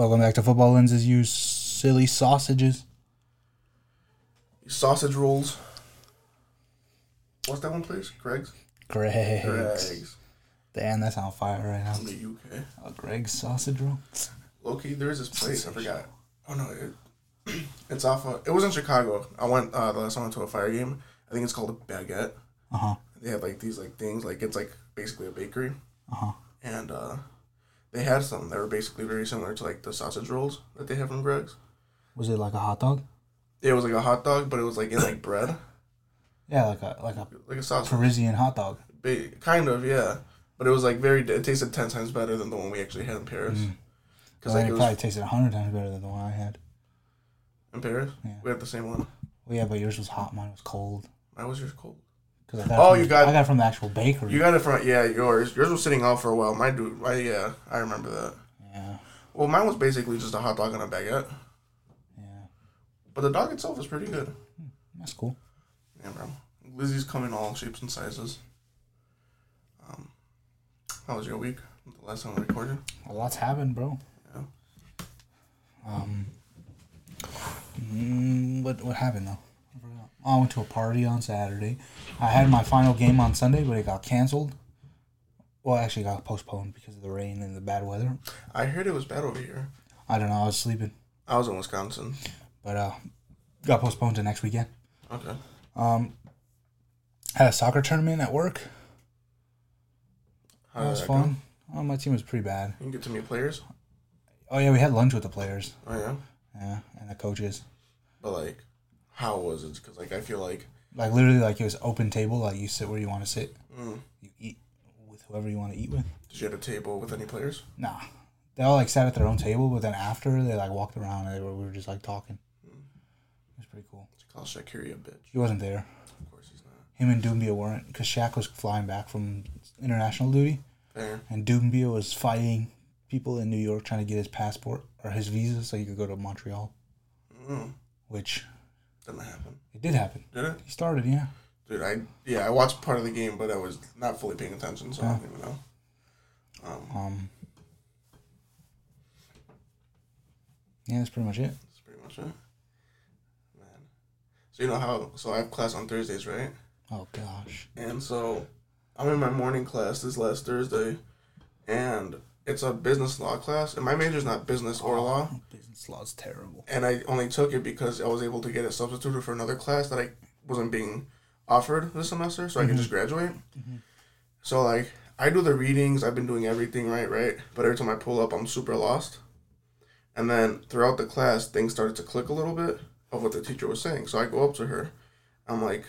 Welcome back to Football Lenses, you silly sausages. Sausage rolls. What's that one place? Greggs? Greggs. Greggs. Damn, that's on fire right now. In the UK. A Greggs sausage roll. Loki, there is this place. I forgot. Oh no, it, it's off of. It was in Chicago. I went uh, the last time I went to a fire game. I think it's called a baguette. Uh huh. They have like these like things. Like it's like basically a bakery. Uh huh. And uh, they had some that were basically very similar to like the sausage rolls that they have from Greggs. Was it like a hot dog? It was like a hot dog, but it was like in like bread, Yeah, like a like a like a sausage. Parisian hot dog. Ba- kind of, yeah. But it was like very. It tasted ten times better than the one we actually had in Paris. Mm. Because Well, like it it was probably tasted a hundred times better than the one I had. in Paris, Yeah. we had the same one. Well, yeah, but yours was hot. Mine was cold. Why was yours cold? Cause I got Oh, from- you got- I got from the actual bakery. You got it from yeah, yours. Yours was sitting out for a while. My dude, I, yeah, I remember that. yeah, Well, mine was basically just a hot dog and a baguette, yeah. but the dog itself is pretty good. That's cool. Yeah, bro. Lizzie's come in all shapes and sizes. Um, how was your week? The last time we recorded. A lot's happened, bro. Yeah. Um. mm, what what happened though? I went to a party on Saturday. I had my final game on Sunday, but it got canceled. Well, actually, got postponed because of the rain and the bad weather. I heard it was bad over here. I don't know. I was sleeping, I was in Wisconsin. but uh, got postponed to next weekend. Okay. Um, had a soccer tournament at work. How That did was that fun. Oh, my team was pretty bad. You can get to meet players. Oh yeah, we had lunch with the players. Oh yeah. Yeah, and the coaches. But like, how was it? Because like I feel like Like literally, like it was open table. Like you sit where you want to sit. mm, You eat with whoever you want to eat with. did you have a table with any players? Nah, they all like sat at their own table, but then after they like walked around and they were, we were just like talking. It was pretty cool. She calls Shaqiri a bitch. He wasn't there. Of course he's not. Him and Doumbia weren't because Shaq was flying back from international duty, Fair. and Doumbia was fighting people in New York trying to get his passport or his visa so he could go to Montreal, Mm, which didn't happen. it did happen. Did it? He started, yeah. Dude, I yeah, I watched part of the game, but I was not fully paying attention, so I don't even know. Um, Um. Yeah, that's pretty much it. that's pretty much it. Man, so you know how? So I have class on Thursdays, right? Oh gosh. And so I'm in my morning class this last Thursday, and it's a business law class, and my major's not business or oh, law, Business law is terrible. and I only took it because I was able to get it substituted for another class that I wasn't being offered this semester, so I could just mm-hmm. graduate. Mm-hmm. So like I do the readings, I've been doing everything right, right, but every time I pull up, I'm super lost. And then throughout the class, things started to click a little bit of what the teacher was saying. So I go up to her, I'm like,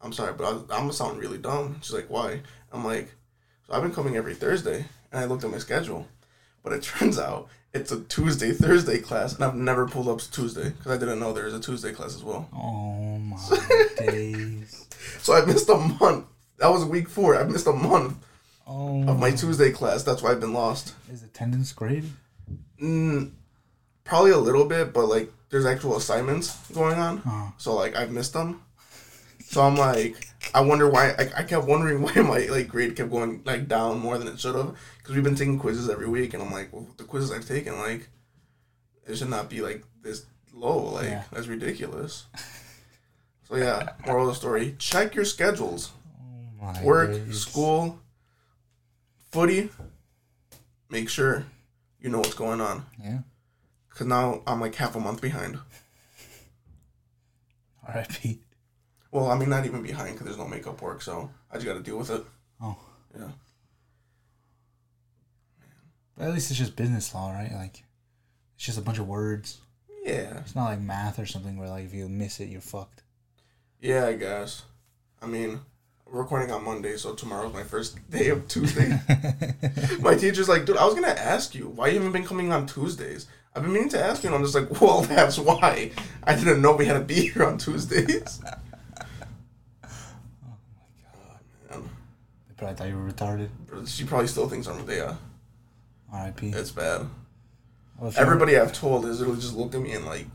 I'm sorry, but I, I'm gonna sound really dumb. She's like, why? I'm like, so I've been coming every Thursday, and I looked at my schedule, but it turns out it's a Tuesday Thursday class, and I've never pulled up Tuesday because I didn't know there was a Tuesday class as well. Oh my days. So I missed a month. That was week four. I missed a month Oh. of my Tuesday class. That's why I've been lost. Is attendance grade? Mm, probably a little bit, but like there's actual assignments going on, so like I've missed them. So I'm like, I wonder why. I, I kept wondering why my like grade kept going like down more than it should have, because we've been taking quizzes every week, and I'm like, well, the quizzes I've taken, like, it should not be like this low. Like Yeah. that's ridiculous. So yeah, moral of the story: check your schedules. Oh my Work, days. school, footy. Make sure you know what's going on. Yeah. Cause now I'm like half a month behind. R.I.P. Well, I mean not even behind because there's no makeup work, so I just got to deal with it. Oh. Yeah. But at least it's just business law, right? Like, it's just a bunch of words. Yeah. It's not like math or something where like if you miss it, you're fucked. Yeah, I guess. I mean, we're recording on Monday, so tomorrow's my first day of Tuesday. my teacher's like, dude, I was gonna ask you why you haven't been coming on Tuesdays. I've been meaning to ask you, and I'm just like, well, that's why. I didn't know we had to be here on Tuesdays. Man. They probably thought you were retarded. She probably still thinks I'm yeah. R.I.P. It's bad. Well, Everybody I've told has literally just looked at me and like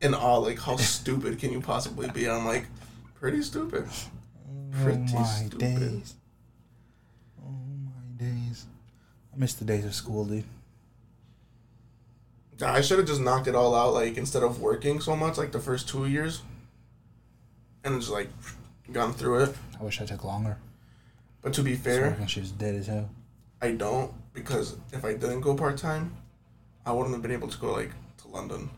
in awe, like how stupid can you possibly be? And I'm like, pretty stupid. Oh Pretty my stupid. days. Oh my days. I miss the days of school, dude. I should have just knocked it all out, like instead of working so much, like the first two years, and just like gone through it. I wish I took longer. But to be fair, reckon she dead as hell. I don't because if I didn't go part time, I wouldn't have been able to go like to London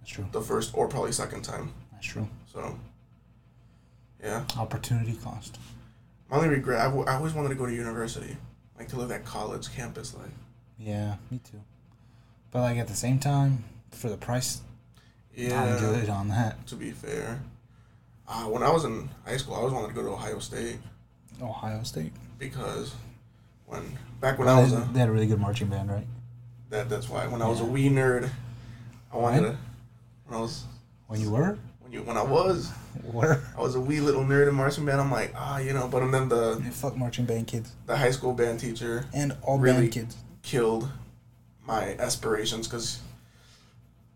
That's true. the first or probably second time. That's true. So, yeah. Opportunity cost. My only regret, I, w- I always wanted to go to university, like to live that college campus life. Yeah, me too. But like at the same time, for the price, I'm Yeah. good on that. To be fair, uh, when I was in high school, I always wanted to go to Ohio State Ohio State. because when back when I was they, a they had a really good marching band, right? that that's why when I was a wee nerd, I wanted When? to when I was When you were, when you when I was were. I was a wee little nerd in marching band. I'm like ah you know, but and then the Yeah, fuck marching band kids the high school band teacher and all Really? band kids. killed my aspirations because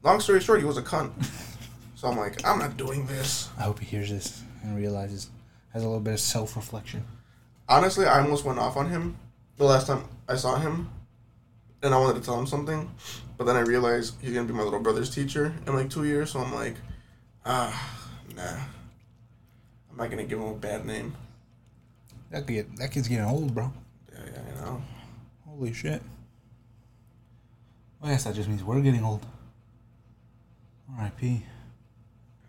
long story short, he was a cunt. So I'm like, I'm not doing this. I hope he hears this and realizes has a little bit of self reflection. Honestly, I almost went off on him the last time I saw him, and I wanted to tell him something, but then I realized he's gonna be my little brother's teacher in like two years. So I'm like, ah, nah, I'm not gonna give him a bad name. That kid, that kid's getting old, bro. Yeah, yeah, you know. Holy shit. Well, I guess that just means we're getting old. R.I.P.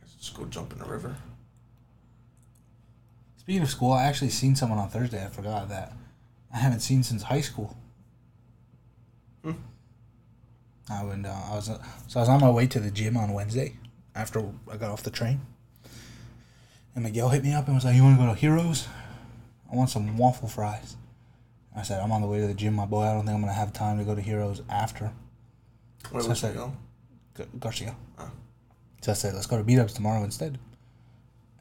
Let's just go jump in the river. Speaking of school, I actually seen someone on Thursday. I forgot that. I haven't seen since high school. Hmm. I went. Uh, I was. Uh, so I was on my way to the gym on Wednesday after I got off the train, and Miguel hit me up and was like, "You want to go to Heroes? I want some waffle fries." I said, "I'm on the way to the gym, my boy. I don't think I'm gonna have time to go to Heroes after." Where So was I said-? Garcia. Oh. So I said, let's go to Beat Ups tomorrow instead.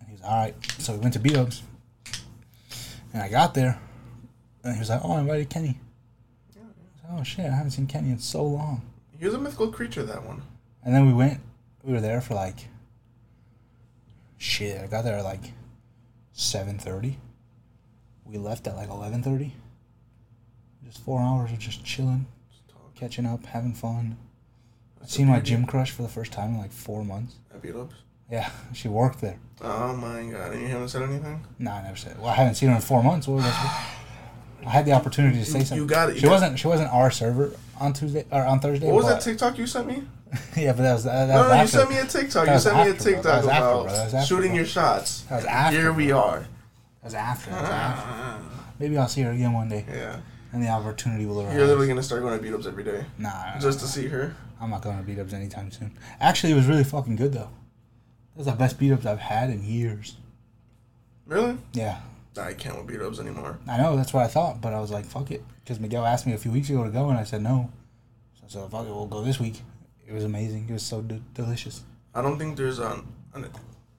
And he was all right. So we went to Beat Ups. And I got there. And he was like, oh, I invited Kenny. Was like, oh, shit, I haven't seen Kenny in so long. He was a mythical creature. That one. And then we went, we were there for like, shit, I got there at like 7.30. We left at like 11.30. Just four hours of just chilling, Just catching up, having fun. I seen my gym crush for the first time in like four months. At beat ups. Yeah, she worked there. Oh my god! And you haven't said anything. No, I never said. Well, I haven't seen her in four months. What was I? I had the opportunity to say something. you got it, you She got- wasn't. She wasn't our server on Tuesday or on Thursday. What was that TikTok you sent me? yeah, but that was that, that No, was no, you sent me a TikTok. That You sent me a after, bro. TikTok after, about bro. After, shooting bro. your shots. That was after, Here we bro. are. That was after. That was ah. after. Maybe I'll see her again one day, Yeah. and the opportunity will arise. You're literally gonna start going to beat ups every day nah, just to see her. I'm not going to beat ups anytime soon. Actually, it was really fucking good though. That was the best beat ups I've had in years. Really? Yeah, I can't with beat ups anymore. I know that's what I thought, but I was like, fuck it, because Miguel asked me a few weeks ago to go, and I said no. So I said, fuck it, we'll go this week. It was amazing. It was so d- delicious. I don't think there's an, an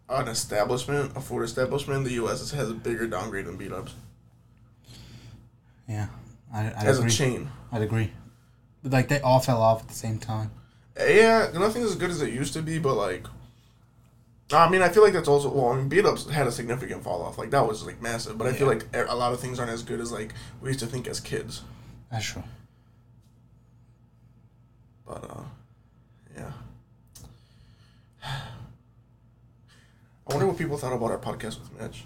an establishment, a food establishment in the U.S. that has a bigger downgrade than beat ups Yeah, I, I as agree. a chain. I'd agree. But like they all fell off at the same time. Yeah, nothing as good as it used to be, but like. I mean, I feel like that's also well. I mean, beat ups had a significant fall off. Like that was like massive, but I feel like a lot of things aren't as good as like we used to think as kids. That's true. But uh, yeah. I wonder what people thought about our podcast with Mitch.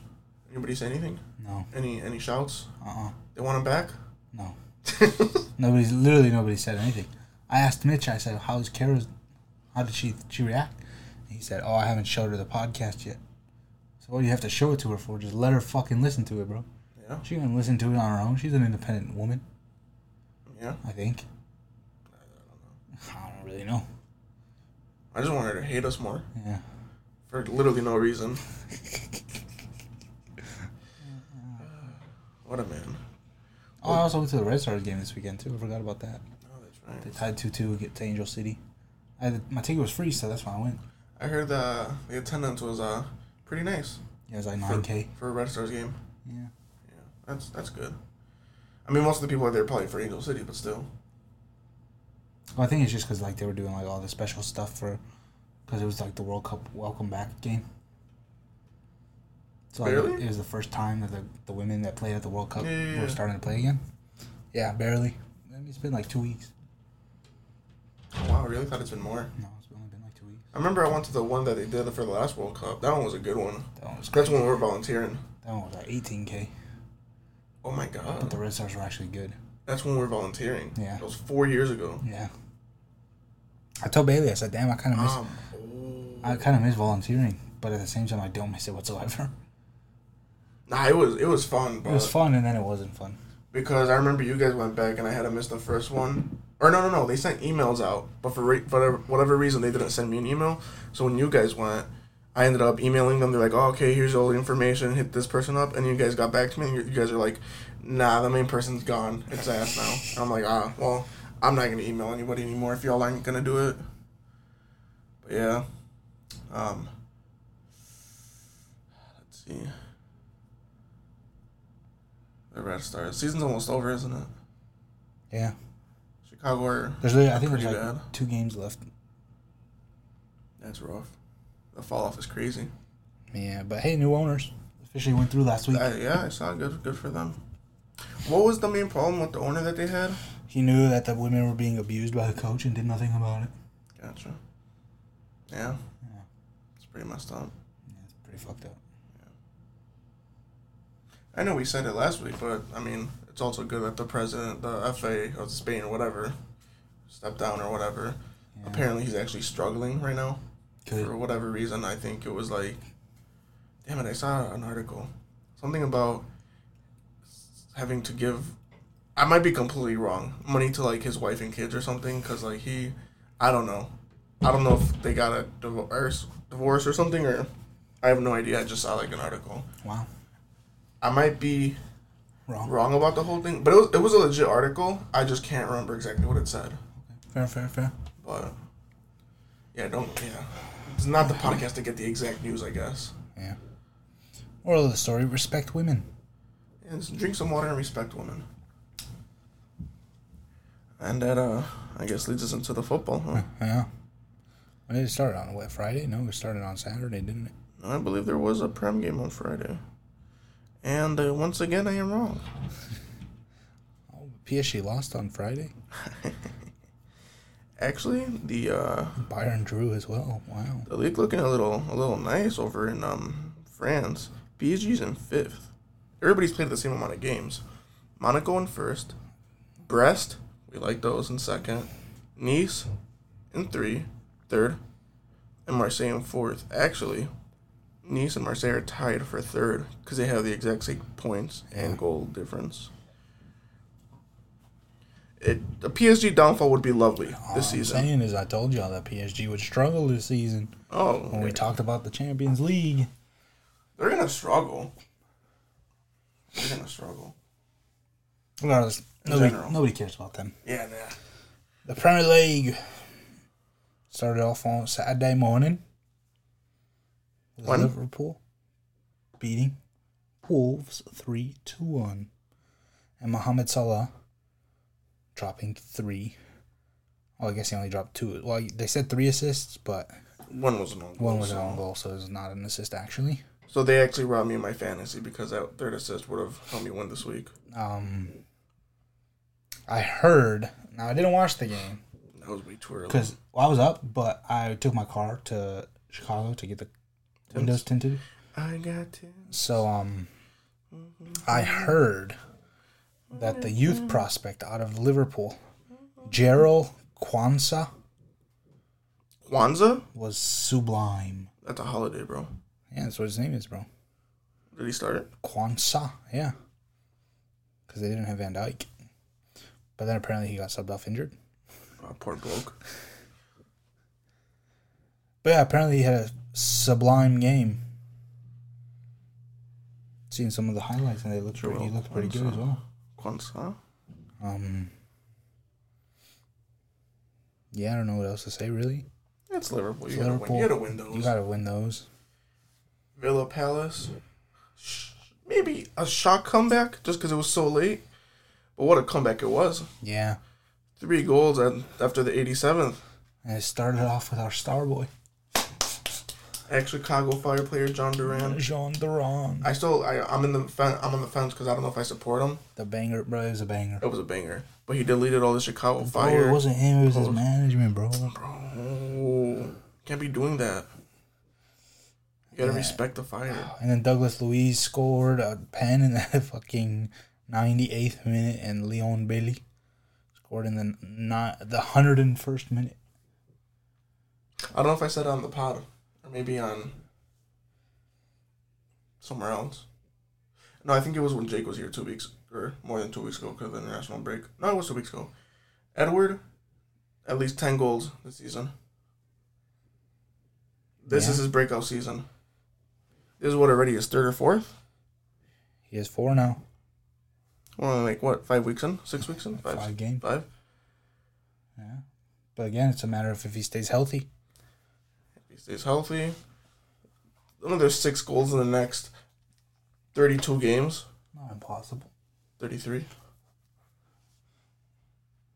Anybody say anything? No. Any any shouts? Uh. uh They want him back? No. Nobody's literally nobody said anything. I asked Mitch. I said, "How's Kara's? How did she she react?" He said, "Oh, I haven't showed her the podcast yet." So what do you have to show it to her for? Just let her fucking listen to it, bro. Yeah, She can listen to it on her own. She's an independent woman, yeah. I think. I don't really know. I just want her to hate us more Yeah. for literally no reason. what a man. Oh, I also went to the Red Stars game this weekend too. I forgot about that. Oh, that's right. They tied two two get to Angel City. I had, my ticket was free, so that's why I went. I heard the the attendance was uh pretty nice Yeah, it was like for, nine k. for a Red Stars game. Yeah. Yeah, that's that's good. I mean, most of the people are there probably for Angel City, but still. Well, I think it's just because like they were doing like all the special stuff for, because it was like the World Cup welcome back game. So like, Barely? it was the first time that the, the women that played at the World Cup Yeah, yeah, were starting to play again. Yeah, barely. I mean, it's been like two weeks. Wow. I really? Thought it's been more. No, it's only been like two weeks. I remember I went to the one that they did for the last World Cup. That one was a good one. That one was That's when we were volunteering. That one was like 18k. Oh my God. But the Red Stars were actually good. That's when we were volunteering. Yeah. It was four years ago. Yeah. I told Bailey, I said, damn, I kind of miss, Um. I kind of miss volunteering, but at the same time, I don't miss it whatsoever. Nah, it was it was fun, It was fun, and then it wasn't fun. because I remember you guys went back and I had to miss the first one. Or no, no, no, they sent emails out, but for re- whatever whatever reason they didn't send me an email. So when you guys went, I ended up emailing them. They're like, "Oh, okay, here's all the information. Hit this person up." And you guys got back to me, and you guys are like, "Nah, the main person's gone. It's ass now." And I'm like, "Ah, well, I'm not gonna email anybody anymore if y'all aren't gonna do it." But yeah, um, let's see. The Red Stars season's almost over, isn't it? Yeah. Chicago are There's, literally- I think there's like bad. two games left. That's rough. The fall off is crazy. Yeah, but hey, new owners officially went through last week. I, yeah, I saw good. Good for them. What was the main problem with the owner that they had? He knew that the women were being abused by the coach and did nothing about it. Gotcha. Yeah. Yeah. It's pretty messed up. Yeah, it's pretty fucked up. Yeah. I know we said it last week, but I mean, it's also good that the president, the FA of Spain or whatever, stepped down or whatever. Yeah. Apparently, he's actually struggling right now Good. for whatever reason. I think it was like, damn it, I saw an article, something about having to give. I might be completely wrong. Money to like his wife and kids or something, because like he, I don't know, I don't know if they got a divorce, divorce or something, or I have no idea. I just saw like an article. Wow. I might be Wrong. wrong about the whole thing, but it was it was a legit article. I just can't remember exactly what it said. Fair, fair, fair. But yeah, don't yeah. It's not the podcast to get the exact news, I guess. Yeah. Moral of the story: respect women. And drink some water and respect women. And that uh I guess leads us into the football, huh? Yeah. When did it start on? What Friday? No, it started on Saturday, didn't it? I believe there was a prem game on Friday. And uh, once again I am wrong. Oh, PSG lost on Friday. Actually, the uh Bayern drew as well. Wow. the league looking a little a little nice over in um France. PSG's in fifth. Everybody's played the same amount of games. Monaco in first. Brest, we like those in second. Nice in three, third. And Marseille in fourth. Actually, Nice and Marseille are tied for third because they have the exact same points and goal difference. It the PSG downfall would be lovely All this I'm season. saying is, I told y'all that PSG would struggle this season Oh, when we talked about the Champions League. They're gonna struggle. They're gonna struggle. Regardless, nobody, general. nobody cares about them. Yeah, nah. The Premier League started off on Saturday morning. With When? Liverpool beating Wolves 3 to 1. And Mohamed Salah dropping three. Well, I guess he only dropped two. Well, they said three assists, but One was an own goal. one was an own goal, so it's not an assist actually. So they actually robbed me of my fantasy because that third assist would have helped me win this week. Um, I heard. Now I didn't watch the game That was way too early. because well, I was up, but I took my car to Chicago to get the windows tinted. I got to. So um, I heard that the youth prospect out of Liverpool, Jarell Quansah, Kwanzaa? was sublime. That's a holiday, bro. Yeah, that's what his name is, bro. Did he start? It? Quansah, yeah. Because they didn't have Van Dijk. But then apparently he got subbed off injured. Oh, poor bloke. But yeah, apparently he had a sublime game. Seeing some of the highlights and they looked pretty, he looked pretty good as well. Quansah? Um, yeah, I don't know what else to say really. It's Liverpool. You It's gotta Liverpool. win. You gotta win those. You gotta win those. Villa Palace. Maybe a shock comeback just because it was so late. But what a comeback it was. Yeah, Three goals after the 87th. and it started off with our star boy Ex Chicago Fire player Jhon Durán. Jhon Durán. I still I I'm in the fen- I'm on the fence because I don't know if I support him. The banger, bro, it was a banger. It was a banger, but he deleted all the Chicago Bro, Fire. it wasn't him; it was his management, bro. Bro, Can't be doing that. You gotta Yeah. respect the fire. And then Douglas Luiz scored a pen in the fucking 98th minute, and Leon Bailey scored in the not the 101st minute. I don't know if I said it on the pod maybe on somewhere else. No, I think it was when Jake was here two weeks or more than two weeks ago because of the international break. No, it was two weeks ago. Edouard, at least ten goals this season. This Yeah. is his breakout season. This is what already his third or fourth. He has four now, Well, like what? Five weeks in? Six weeks in? five, Five. games. Five. Yeah, but again, it's a matter of if he stays healthy. Stays healthy. Another six goals in the next thirty-two games. Not impossible. Thirty-three.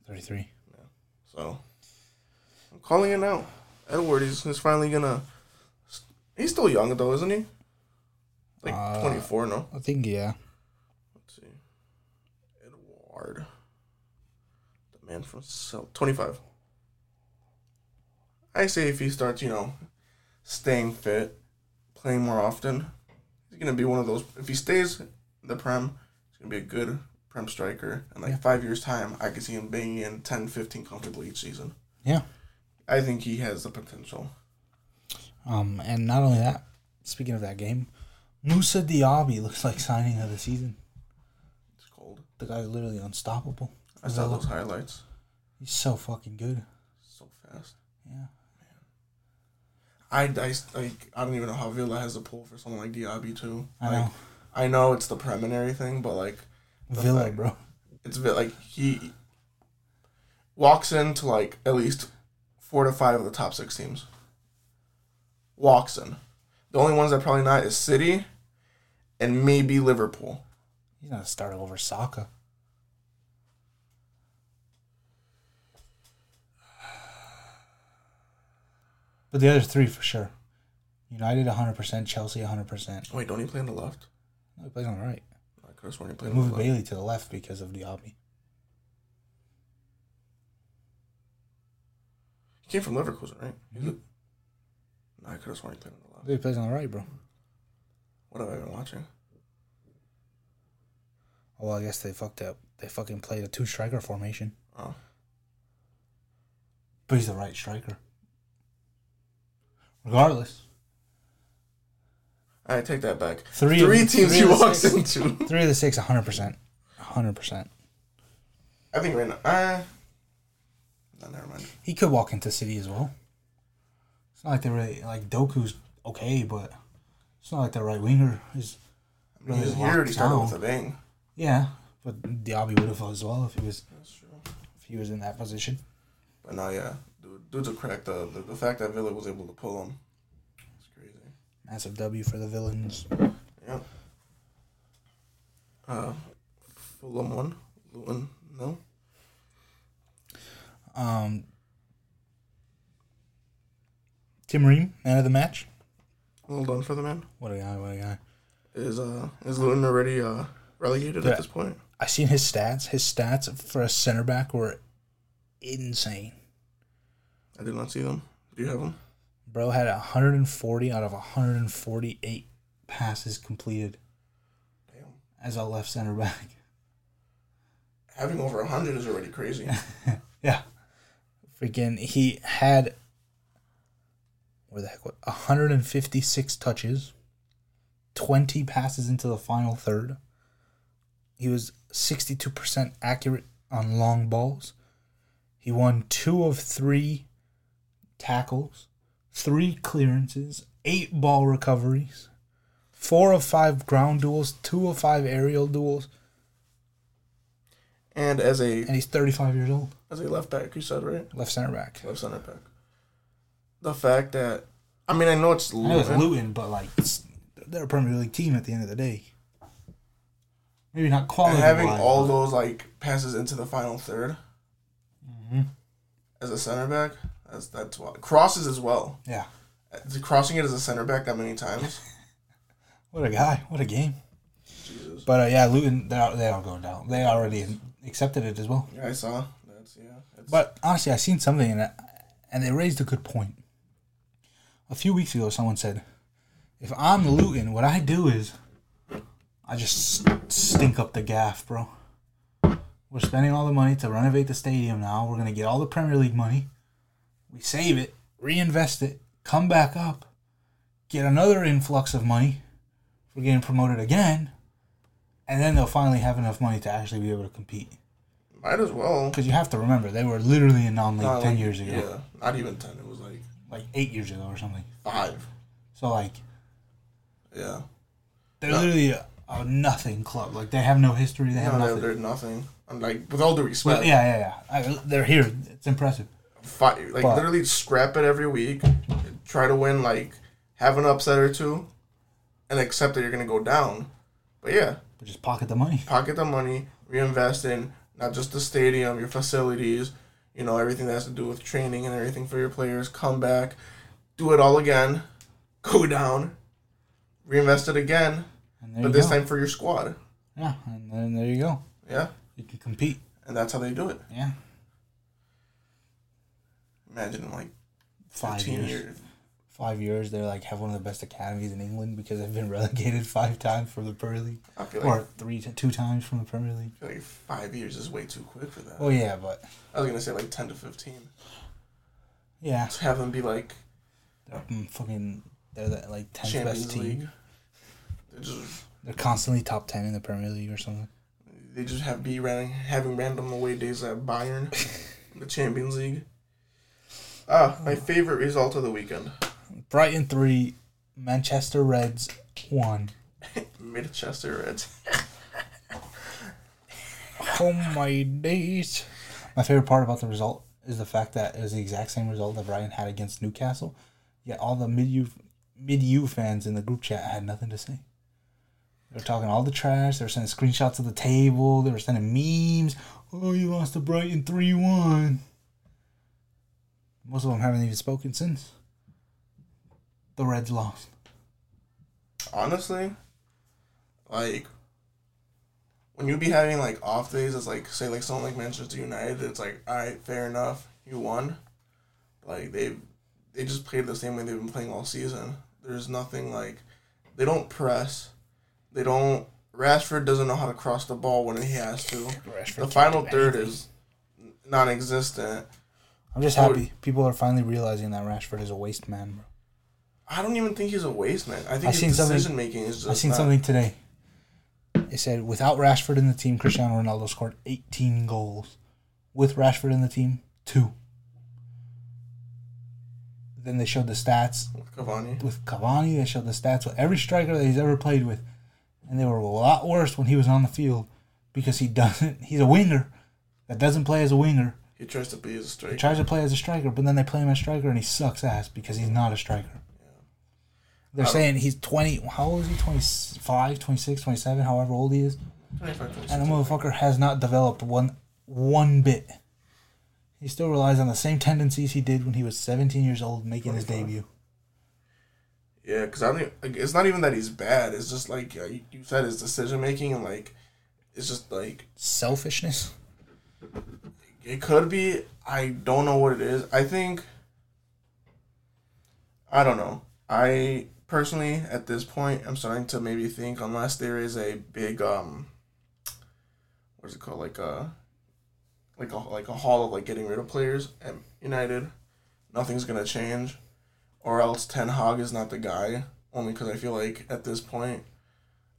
33. Yeah. So I'm calling it now. Edouard is, is finally gonna. He's still young though, isn't he? Like Uh, 24, no. I think yeah. Let's see. Edouard, the man from Cel 25. I say if he starts, you know, staying fit, playing more often, he's gonna be one of those. If he stays in the prem, he's gonna be a good prem striker. And like Yeah. five years time, I could see him banging in 10, 15 comfortably each season. Yeah. I think he has the potential. Um, and not only that, speaking of that game, Moussa Diaby looks like signing of the season. It's cold. The guy's literally unstoppable. I saw those highlights. He's so fucking good. So fast. Yeah. I, I, like, I don't even know how Villa has a pull for someone like Diaby too. I Like, know. I know it's the preliminary thing, but like Villa, fact- bro. it's a bit like he walks into like at least four to five of the top six teams. Walks in. The only ones that probably not is City and maybe Liverpool. He's not a starter over Saka. But the other three for sure. United 100%, Chelsea 100%. Wait, don't he play on the left? No, he plays on the right. I could have sworn he played on the moved left. Bailey to the left because of Diaby. He came from Leverkusen, right? No, I could have sworn he played on the left. He plays on the right, bro. What have I been watching? Oh, well, I guess they fucked up. They fucking played a two striker formation. Oh. But he's the right striker. Regardless, I take that back. Three Three, of- teams three he walks six. into. three of the six, 100%. 100%. I think right now. Uh, no, never mind. He could walk into City as well. It's not like they're really, like Doku's okay, but it's not like their right winger is. I mean, Really he already started with a bang. Yeah, but Diaby would have as well if he was That's true. if he was in that position. But no, yeah, dude, dude's a crack. The, the the fact that Villa was able to pull him, it's crazy. Massive W for the villains. Yeah. Uh, Fulham won. Luton no. Um, Tim Ream, man of the match. Well done for the man. What a guy! What a guy! Is uh is Luton already uh relegated at this point? I seen his stats. His stats for a center back were insane. I did not see them. Do you have them? Bro had 140 out of 148 passes completed Damn. as a left center back. Having over hundred is already crazy. Yeah. Freaking he had where the heck what 156 touches, 20 passes into the final third. He was 62% accurate on long balls. He won 2 of 3 tackles, 3 clearances, 8 ball recoveries, 4 of 5 ground duels, 2 of 5 aerial duels, and as a and he's 35 years old. as a left back, you said right, Left center back. left center back. The fact that I mean I know it's I know it's Luton. Luton, but like it's, they're a Premier League team at the end of the day. Maybe not quality. having wise, all but- those like passes into the final 3rd Mhm. as a center back, that's that's why crosses as well. Yeah. Uh, Crossing it as a center back that many times. What a guy! What a game! Jesus. But uh, yeah, Luton they are they are going down. They already accepted it as well. Yeah, I saw. That's yeah. It's, But honestly, I seen something in it, and they raised a good point. a few weeks ago, someone said, if I'm Luton, what I do is I just stink up the gaff, bro. We're spending all the money to renovate the stadium now. We're going to get all the Premier League money. We save it, reinvest it, come back up, get another influx of money for getting promoted again, and then they'll finally have enough money to actually be able to compete. Might as well. Because you have to remember, they were literally in non league Not 10 like- years ago. Yeah, not even ten. It was like Like eight years ago or something. five. So, like, Yeah. they're No. literally a, a nothing club. Like, they have no history. They have No, they're, nothing. they're nothing. I'm like, with all due respect, Well, yeah, yeah, yeah. I, they're here. It's impressive. Fight, like But- literally scrap it every week, try to win, like have an upset or two, and accept that you're gonna go down. But yeah, But just pocket the money. pocket the money, reinvest in not just the stadium, your facilities, you know everything that has to do with training and everything for your players. Come back, do it all again, go down, reinvest it again, but this go. time for your squad. Yeah, and then there you go. Yeah, You can compete. and that's how they do it. Yeah. Imagine in like Five years. years. Five years, they're like have one of the best academies in England because they've been relegated five times from the Premier League, I feel like, or three, two times from the Premier League. I feel like five years is way too quick for that. Oh yeah, but I was gonna say like ten to fifteen. yeah, To have them be like they're fucking. They're the like tenth Champions best team. League. They just They're constantly top ten in the Premier League or something. they just have be running having random away days at Bayern, the Champions League. Ah, my favorite result of the weekend: Brighton three, Manchester Reds one. Manchester Reds. Oh my days! My favorite part about the result is the fact that it was the exact same result that Brighton had against Newcastle. Yet all the mid U mid U fans in the group chat had nothing to say. They were talking all the trash. They were sending screenshots of the table. They were sending memes. Oh, you lost to Brighton three one. Most of them haven't even spoken since. The Reds lost. Honestly, like when you be having like off days, it's like say like someone like Manchester United. It's like all right, fair enough, you won. Like they, they just played the same way they've been playing all season. There's nothing like, they don't press, they don't. Rashford doesn't know how to cross the ball when he has to. Rashford The final third anything. is non-existent. I'm just happy people are finally realizing that Rashford is a waste man, bro. I don't even think he's a waste man. I think I've his seen decision making is just. I seen not- something today. It said without Rashford in the team, Cristiano Ronaldo scored 18 goals. With Rashford in the team, two. Then they showed the stats with Cavani. with Cavani. They showed the stats with every striker that he's ever played with, and they were a lot worse when he was on the field because he doesn't. He's a winger that doesn't play as a winger. He tries to be as a striker. He tries to play as a striker, but then they play him as striker and he sucks ass because he's not a striker. Yeah. They're saying he's 20. How old is he? 25, 26, 27, however old he is. 25, 26. And the motherfucker has not developed one one bit. He still relies on the same tendencies he did when he was 17 years old making his debut. Yeah, because I don't. Like, it's not even that he's bad. It's just like uh, you, you said, his decision making and like, it's just like Selfishness. It could be. I don't know what it is. I think. I don't know. I personally, at this point, I'm starting to maybe think unless there is a big um. What's it called? Like a. Like a like a haul of like getting rid of players at United, nothing's gonna change, or else Ten Hag is not the guy. Only because I feel like at this point,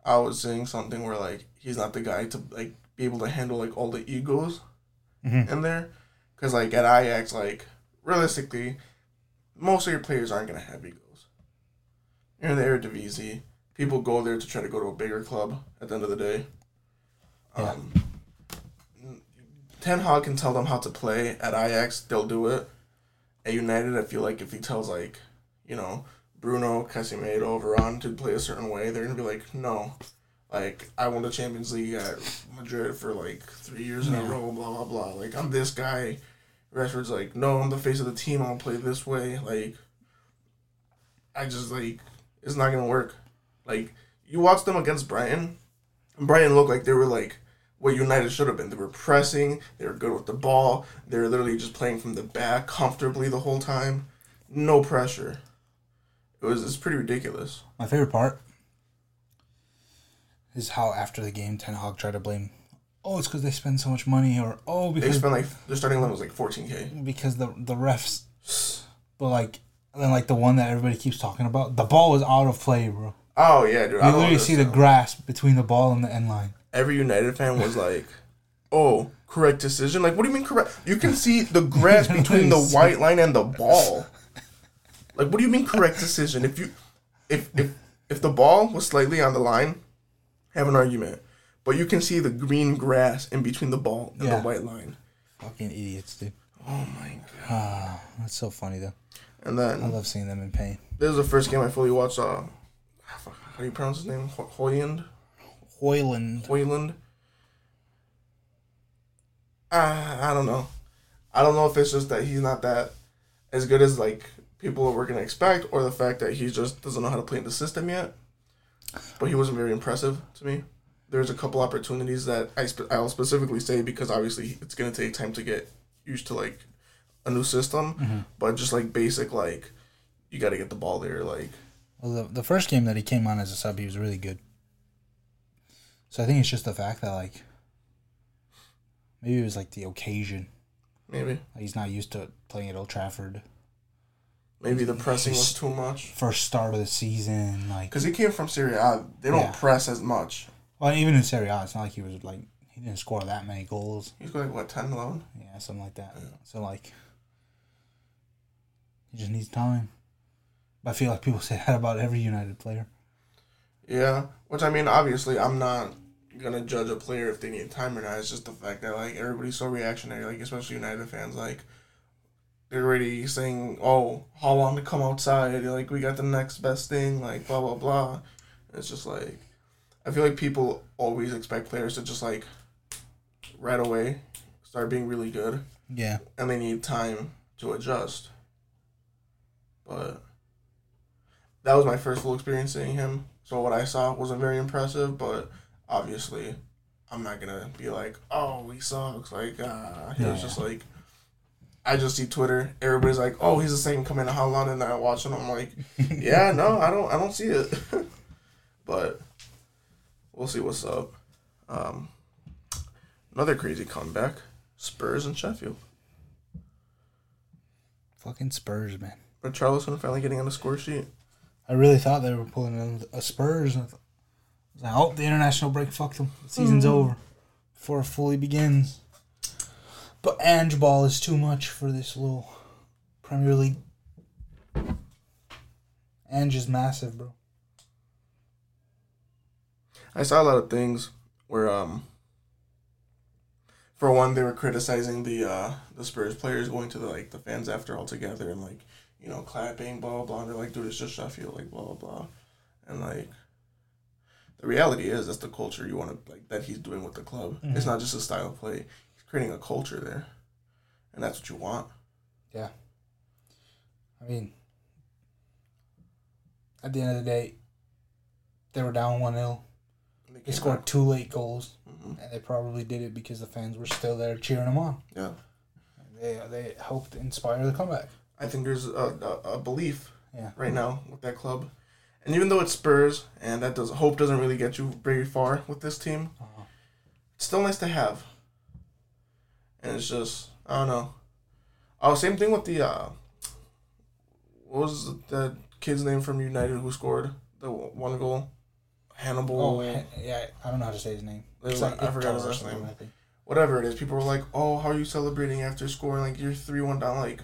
I was saying something where like he's not the guy to like be able to handle like all the egos Mhm. in there. Because, like, at Ajax, like, realistically, most of your players aren't going to have egos. You're in the Eredivisie. People go there to try to go to a bigger club at the end of the day. Yeah. Um, Ten Hag can tell them how to play. At Ajax, they'll do it. At United, I feel like if he tells, like, you know, Bruno, Casemiro, Varane to play a certain way, they're going to be like, no. Like, I won the Champions League at Madrid for, like, three years in a row, blah, blah, blah. Like, I'm this guy. Rashford's like, no, I'm the face of the team. I'll play this way. Like, I just, like, it's not going to work. Like, you watch them against Brighton, and Brighton looked like they were, like, what United should have been. They were pressing. They were good with the ball. They were literally just playing from the back comfortably the whole time. No pressure. It was it's pretty ridiculous. My favorite part is how after the game, Ten Hag tried to blame, oh, it's because they spend so much money, or oh, because They spent like their starting limit was like 14k. because the the refs. But like, then like the one that everybody keeps talking about, the ball was out of play, bro. Oh yeah, dude. You don't literally see the understand. grass between the ball and the end line. Every United fan was like, "Oh, correct decision." Like, what do you mean correct? You can see the grass between the white line and the ball. Like, what do you mean correct decision? If you, if if if the ball was slightly on the line, have an argument. But you can see the green grass in between the ball and Yeah. the white line. Fucking idiots, dude. Oh my god! Ah, that's so funny though. And I then love seeing them in pain. this is the first game I fully watched. Uh, fuck, how do you pronounce his name? Ho- Hojlund. Hojlund. Hojlund. Uh, I don't know. I don't know if it's just that he's not that as good as like people were gonna expect, or the fact that he just doesn't know how to play in the system yet. But he wasn't very impressive to me. There's a couple opportunities that I spe- I'll specifically say because obviously it's gonna take time to get used to like a new system, mm-hmm. but just like basic like you got to get the ball there like Well, the, the first game that he came on as a sub, he was really good. So I think it's just the fact that like maybe it was like the occasion. maybe Like, he's not used to playing at Old Trafford. Maybe the pressing was too much First start of the season, like because he came from Serie. A. They don't Yeah. press as much. well, even in Serie A, it's not like he was like he didn't score that many goals. He's got like what 10, 11? Yeah, something like that. So like, he just needs time. But I feel like people say that about every United player. Yeah, which I mean, obviously, I'm not gonna judge a player if they need time or not. It's just the fact that like everybody's so reactionary, like especially United fans, like already saying, "Oh, how long to come outside? Like we got the next best thing." Like blah blah blah. It's just like I feel like people always expect players to just like right away start being really good, Yeah, and they need time to adjust. But that was my first full experience seeing him. So what I saw wasn't very impressive, but obviously, I'm not gonna be like, "Oh, he sucks." Like, ah, he was just like, I just see Twitter. Everybody's like, "Oh, he's the same coming to Haaland," and I watch it. I'm like, "Yeah, no, I don't, I don't see it." but we'll see what's up. Um, another crazy comeback: Spurs and Sheffield. fucking Spurs, man. But Richarlison finally getting on the score sheet. I really thought they were pulling in a Spurs. I thought, I was like, oh, the international break fucked them. The season's over before it fully begins. But Ange ball is too much for this little Premier League. Ange is massive, bro. I saw a lot of things where um for one they were criticizing the uh the Spurs players going to the like the fans after all together and like, you know, clapping, blah blah blah. And they're like, dude, it's just Sheffield, like blah blah blah. And like the reality is that's the culture you want to like that he's doing with the club. It's not just a style of play. Creating a culture there. And that's what you want. Yeah. I mean, at the end of the day, they were down 1 0. And They scored back. two late goals, Mhm. and they probably did it because the fans were still there cheering them on. Yeah. They, they helped inspire the comeback. I think there's a, a, a belief Yeah. right now with that club. And even though it's Spurs and that does hope doesn't really get you very far with this team, Uh-huh. it's still nice to have. And it's just I don't know. Oh, same thing with the uh what was the kid's name from United who scored the one goal? Hannibal. Oh, yeah, I don't know how to say his name. It's like- I forgot his last name. Whatever it is, people were like, "Oh, how are you celebrating after scoring? Like you're three one down. Like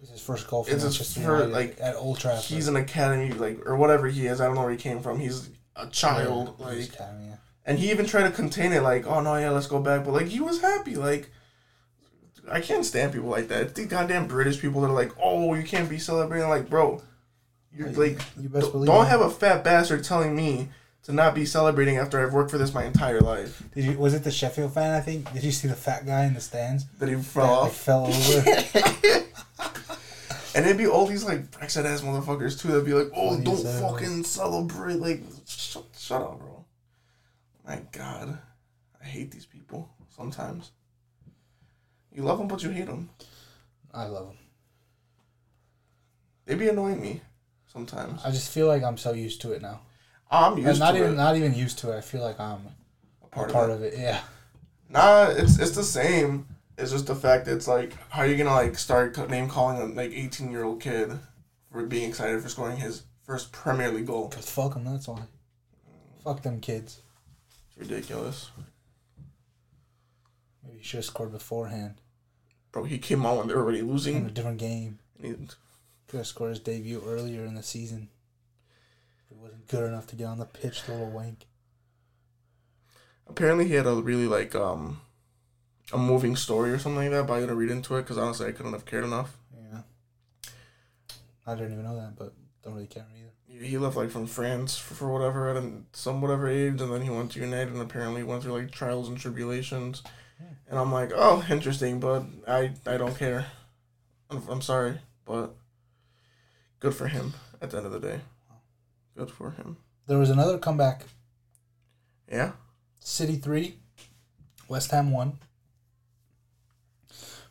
It's his first goal for It's his Manchester fir- United like, at Old Trafford. he's an academy, like or whatever he is. I don't know where he came from. He's a child, Yeah, like." academy, yeah. And he even tried to contain it, like, oh no, yeah, let's go back. But like, he was happy. Like, I can't stand people like that. It's the goddamn British people that are like, oh, you can't be celebrating. Like, bro, you're like, you best don't believe don't it. have a fat bastard telling me to not be celebrating after I've worked for this my entire life. Did you, was it the Sheffield fan? I think. Did you see the fat guy in the stands? That he fell That, like, off. fell over. And it'd be all these like Brexit ass motherfuckers too. That'd be like, oh, don't as fucking celebrate. Like, shut, shut up, bro. My God, I hate these people sometimes. You love them, but you hate them. I love them. They be annoying me sometimes. I just feel like I'm so used to it now. I'm used not to even it. not even used to it. I feel like I'm a a part, part, of it. of it. Yeah. Nah, it's it's the same. It's just the fact that it's like how are you gonna like start name calling a like eighteen year old kid for being excited for scoring his first Premier League goal? Cause fuck them. That's why. Fuck them kids. It's ridiculous, Maybe he should have scored beforehand bro. He came on when they were already in a losing. different game. He- Could have scored his debut earlier in the season. It wasn't good enough to get on the pitch, the little wank. apparently, he had a really like um a moving story or something like that. But I gotta read into it because honestly, I couldn't have cared enough. Yeah. I didn't even know that, but don't really care either. He he left like from France for, for whatever at some whatever age, and then he went to United, and apparently went through like trials and tribulations. And I'm like, oh, interesting, but I I don't care. I'm, I'm sorry, but good for him. At the end of the day, good for him. There was another comeback. Yeah, City 3, West Ham 1.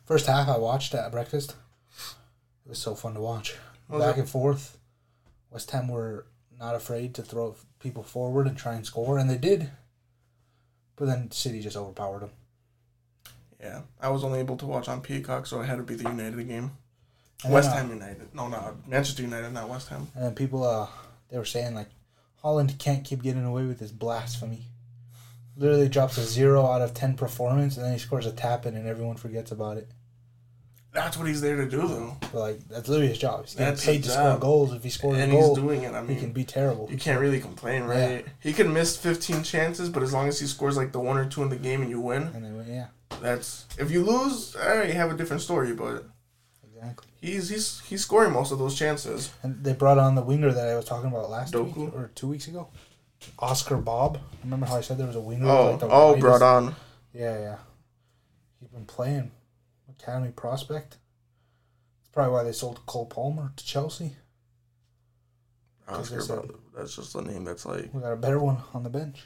First half I watched at breakfast. It was so fun to watch. Back it? and forth. West Ham were not afraid to throw people forward and try and score, and they did. But then City just overpowered them. Yeah. I was only able to watch on Peacock, so I had to be the United game. And West then, uh, Ham United. No, no, Manchester United, not West Ham. And then people, uh, they were saying like, Haaland can't keep getting away with this blasphemy. Literally drops a zero out of ten performance, and then he scores a tap in, and everyone forgets about it. That's what he's there to do, though. But like that's literally his job. He's getting That's paid to score goals. If he scores And a he's doing it. I mean, he can be terrible. You can't really complain, right? He can miss 15 chances, but as long as he scores like the one or two in the game and you win, And then yeah, that's if you lose, all right, you have a different story. But exactly. he's he's he's scoring most of those chances. And they brought on the winger that I was talking about last Doku? week or two weeks ago, Oscar Bobb. Remember how I said there was a winger? Oh, like oh, brought on. Yeah, yeah. He's been playing academy prospect. That's probably why they sold Cole Palmer to Chelsea. Oscar, said- that's just a name that's like We got a better one on the bench.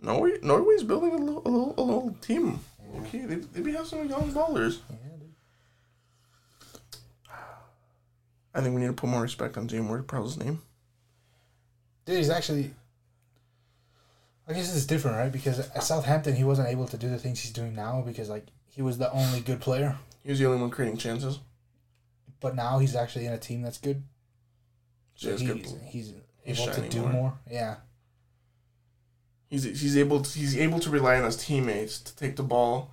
Norway. Norway's building a little a little, a little team. Okay, they they be have some young ballers. Yeah, dude. I think we need to put more respect on James Ward-Prowse's name. Dude, he's actually. I guess it's different, right? Because at Southampton, he wasn't able to do the things he's doing now because, like, he was the only good player. He was the only one creating chances. But now he's actually in a team that's good. So he's, good. he's He's able to do more. more. Yeah. He's he's able to, he's able to rely on his teammates to take the ball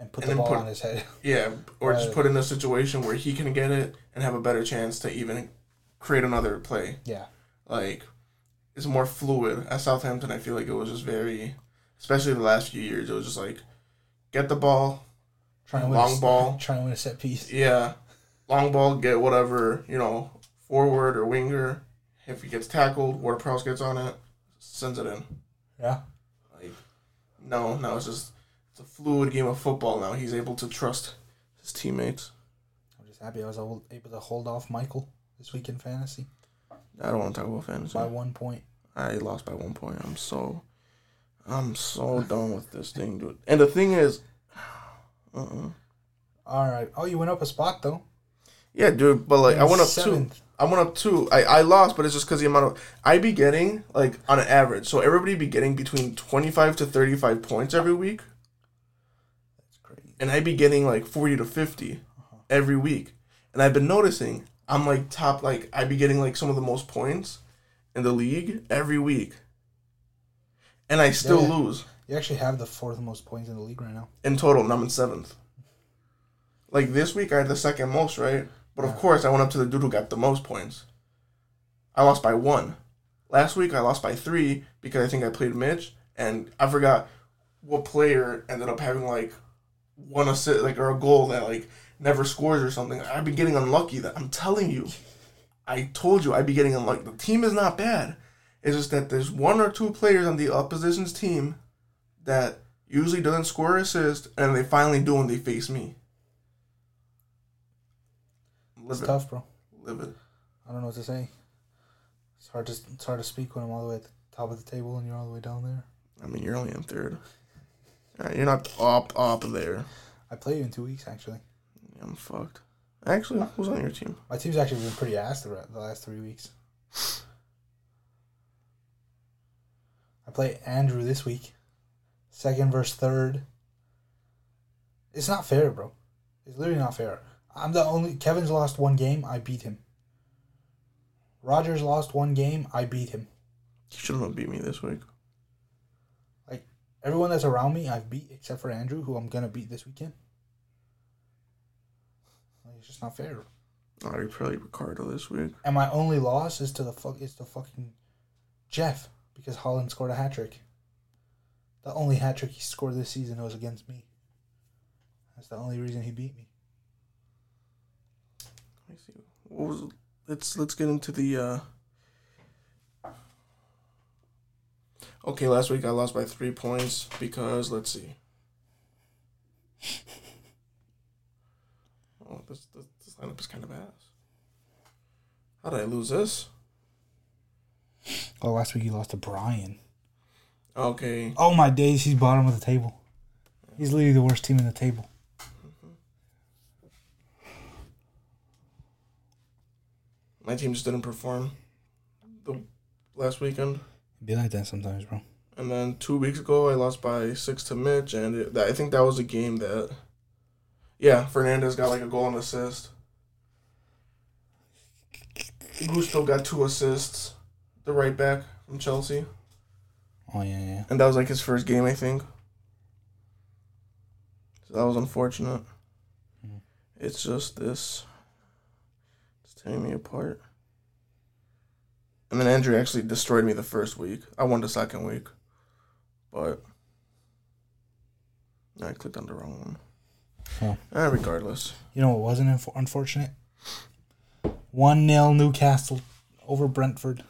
And put And the ball put- on his head. Yeah, or just put in a situation where he can get it and have a better chance to even create another play. Yeah. Like, it's more fluid. At Southampton, I feel like it was just very, especially the last few years, it was just like, get the ball, Trying to win Long a, ball. Trying to win a set piece. yeah, long ball, get whatever, you know, forward or winger. If he gets tackled, Ward Prowse gets on it, sends it in. Yeah. Like, no, no, it's just, it's a fluid game of football now. He's able to trust his teammates. I'm just happy I was able able to hold off Michael this week in fantasy I don't want to talk about fantasy. by one point. I lost by one point. I'm so, I'm so done with this thing, dude. And the thing is, uh-uh. All right. Oh, you went up a spot though. yeah, dude. But like, I went up two. I went up two. I, I lost, but it's just because the amount of I be getting like on an average. So everybody be getting between twenty five to thirty five points every week, That's crazy. and I be getting like forty to 50 uh-huh. every week. And I've been noticing I'm like top like I be getting like some of the most points in the league every week, and I still Yeah. lose. You actually have the fourth most points in the league right now. in total, and I'm in seventh. Like this week, I had the second most, right? But of course, I went up to the dude who got the most points. I lost by one. Last week, I lost by three because I think I played Mitch, and I forgot what player ended up having like one assist, like or a goal that like never scores or something. I've been getting unlucky. That I'm telling you, I told you I'd be getting unlucky. The team is not bad. It's just that there's one or two players on the opposition's team that usually doesn't score or assist, and they finally do when they face me. It's it. tough, bro. Live it. I don't know what to say. It's hard to it's hard to speak when I'm all the way at the top of the table and you're all the way down there. I mean, you're only in third. You're not up, up there. I play you in two weeks actually. I'm fucked. Actually, who's on your team? My team's actually been pretty ass the, the last three weeks. I play Andrew this week. Second versus third. It's not fair, bro. It's literally not fair. I'm the only. Kevin's lost one game. I beat him. Rogers lost one game. I beat him. You shouldn't have beat me this week. Like everyone that's around me, I've beat except for Andrew, who I'm gonna beat this weekend. Like, it's just not fair. Oh, you probably Ricardo this week. And my only loss is to the fuck is to fucking Jeff because Haaland scored a hat trick. The only hat trick he scored this season was against me. That's the only reason he beat me. Let me see. What was? Let's let's get into the. uh Okay, last week I lost by three points because let's see. Oh, this this, this lineup is kind of ass. How did I lose this? Oh, last week you lost to Brian. Okay, Oh my days, he's bottom of the table. He's literally the worst team in the table. my team just didn't perform the last weekend. Be like that sometimes, bro. And then two weeks ago, I lost by six to Mitch, and it, I think that was a game that, yeah, Fernandez got like a goal and assist. Gusto got two assists, the right back from Chelsea, Oh yeah, yeah. and that was like his first game, I think. So that was unfortunate. Mhm. It's just this. It's tearing me apart. And then Andrew actually destroyed me the first week. I won the second week. But I clicked on the wrong one. Oh. Eh, regardless. You know what wasn't inf- unfortunate? One 0 Newcastle over Brentford.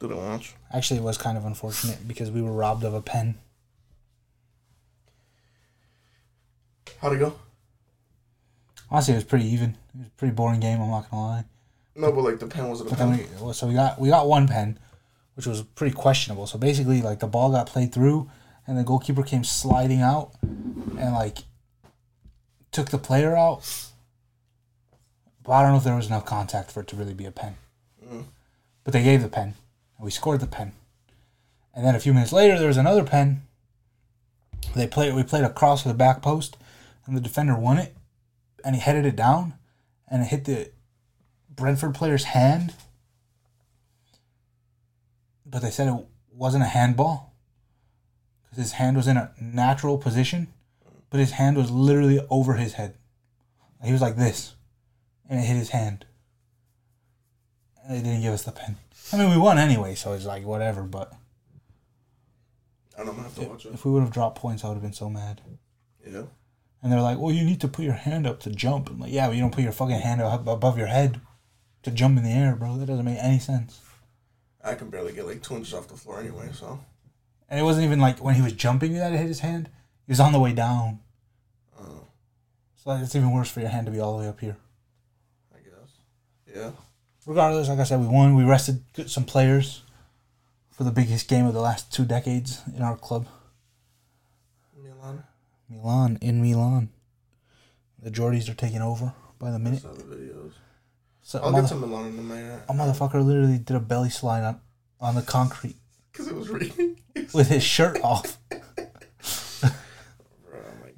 Didn't watch. Actually, it was kind of unfortunate because we were robbed of a pen. How'd it go? Honestly, it was pretty even. It was a pretty boring game. I'm not gonna lie. No, but like the pen was a pen? we so we got we got one pen, which was pretty questionable. So basically, like the ball got played through, and the goalkeeper came sliding out, and like took the player out. But I don't know if there was enough contact for it to really be a pen. Mm. But they gave the pen, and we scored the pen. And then a few minutes later, there was another pen. They played. We played across the back post, and the defender won it, and he headed it down, and it hit the Brentford player's hand, but they said it wasn't a handball because his hand was in a natural position, but his hand was literally over his head. He was like this, and it hit his hand. They didn't give us the pen. I mean, we won anyway, so it's like whatever. But I don't know. Have to watch it. if we would have dropped points, I would have been so mad. Yeah. And they're like, "Well, you need to put your hand up to jump." I'm like, "Yeah, but you don't put your fucking hand up above your head to jump in the air, bro. That doesn't make any sense." I can barely get like two inches off the floor anyway, so. And it wasn't even like when he was jumping that it hit his hand. He was on the way down. Uh, So it's even worse for your hand to be all the way up here. I guess. Yeah. Regardless, like I said, we won. We rested some players for the biggest game of the last two decades in our club. Milan. Milan, in Milan. The Geordies are taking over by the I minute. saw the videos. So a, I'll get to Milan in a minute. a motherfucker literally did a belly slide on, on the concrete Because it was raining. with his shirt off. Bro,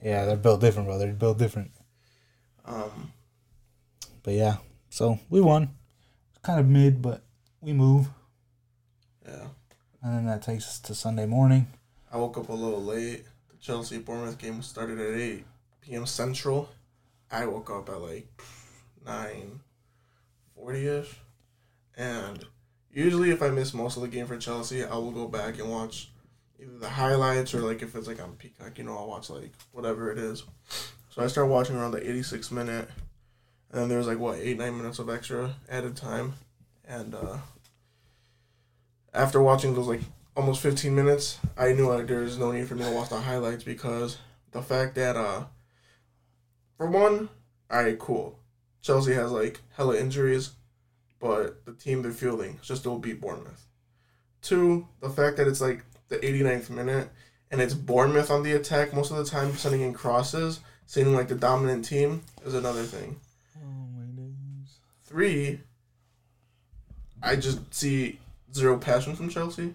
Yeah, they're built different, bro. They're built different. um, But yeah, so we won. Kind of mid, but we move. yeah. And then that takes us to Sunday morning. I woke up a little late. The Chelsea Bournemouth game started at 8 p.m. Central. I woke up at like 9 40 ish. And usually, if I miss most of the game for Chelsea, I will go back and watch either the highlights or like if it's like on Peacock, you know, I'll watch like whatever it is. So I start watching around the 86 minute. And then there was like, what, 8 9 minutes of extra added time. And uh, after watching those like almost 15 minutes, I knew like there was no need for me to watch the highlights because the fact that uh for one, alright, cool. Chelsea has like hella injuries, but the team they're fielding just don't beat Bournemouth. Two, the fact that it's like the 89th minute and it's Bournemouth on the attack most of the time, sending in crosses, seeming like the dominant team is another thing. Three, I just see zero passion from Chelsea.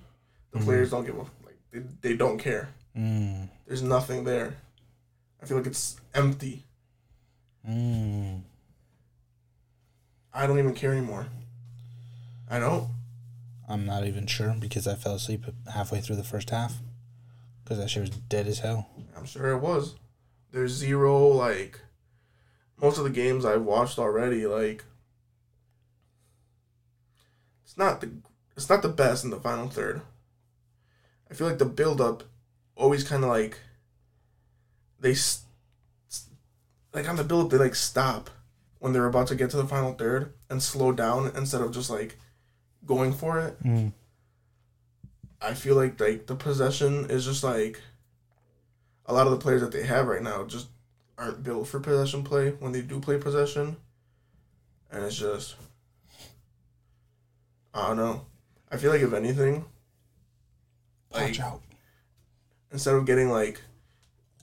The players don't give a like they, they don't care. Mm. There's nothing there. I feel like it's empty. Mm. I don't even care anymore. I don't. I'm not even sure because I fell asleep halfway through the first half because that shit was dead as hell. I'm sure it was. There's zero like most of the games I've watched already, like it's not the it's not the best in the final third. I feel like the build up always kind of like they like on the build up they like stop when they're about to get to the final third and slow down instead of just like going for it. Mm. I feel like like the possession is just like a lot of the players that they have right now just aren't built for possession play when they do play possession, and it's just I don't know. I feel like if anything, Watch Like- out. instead of getting like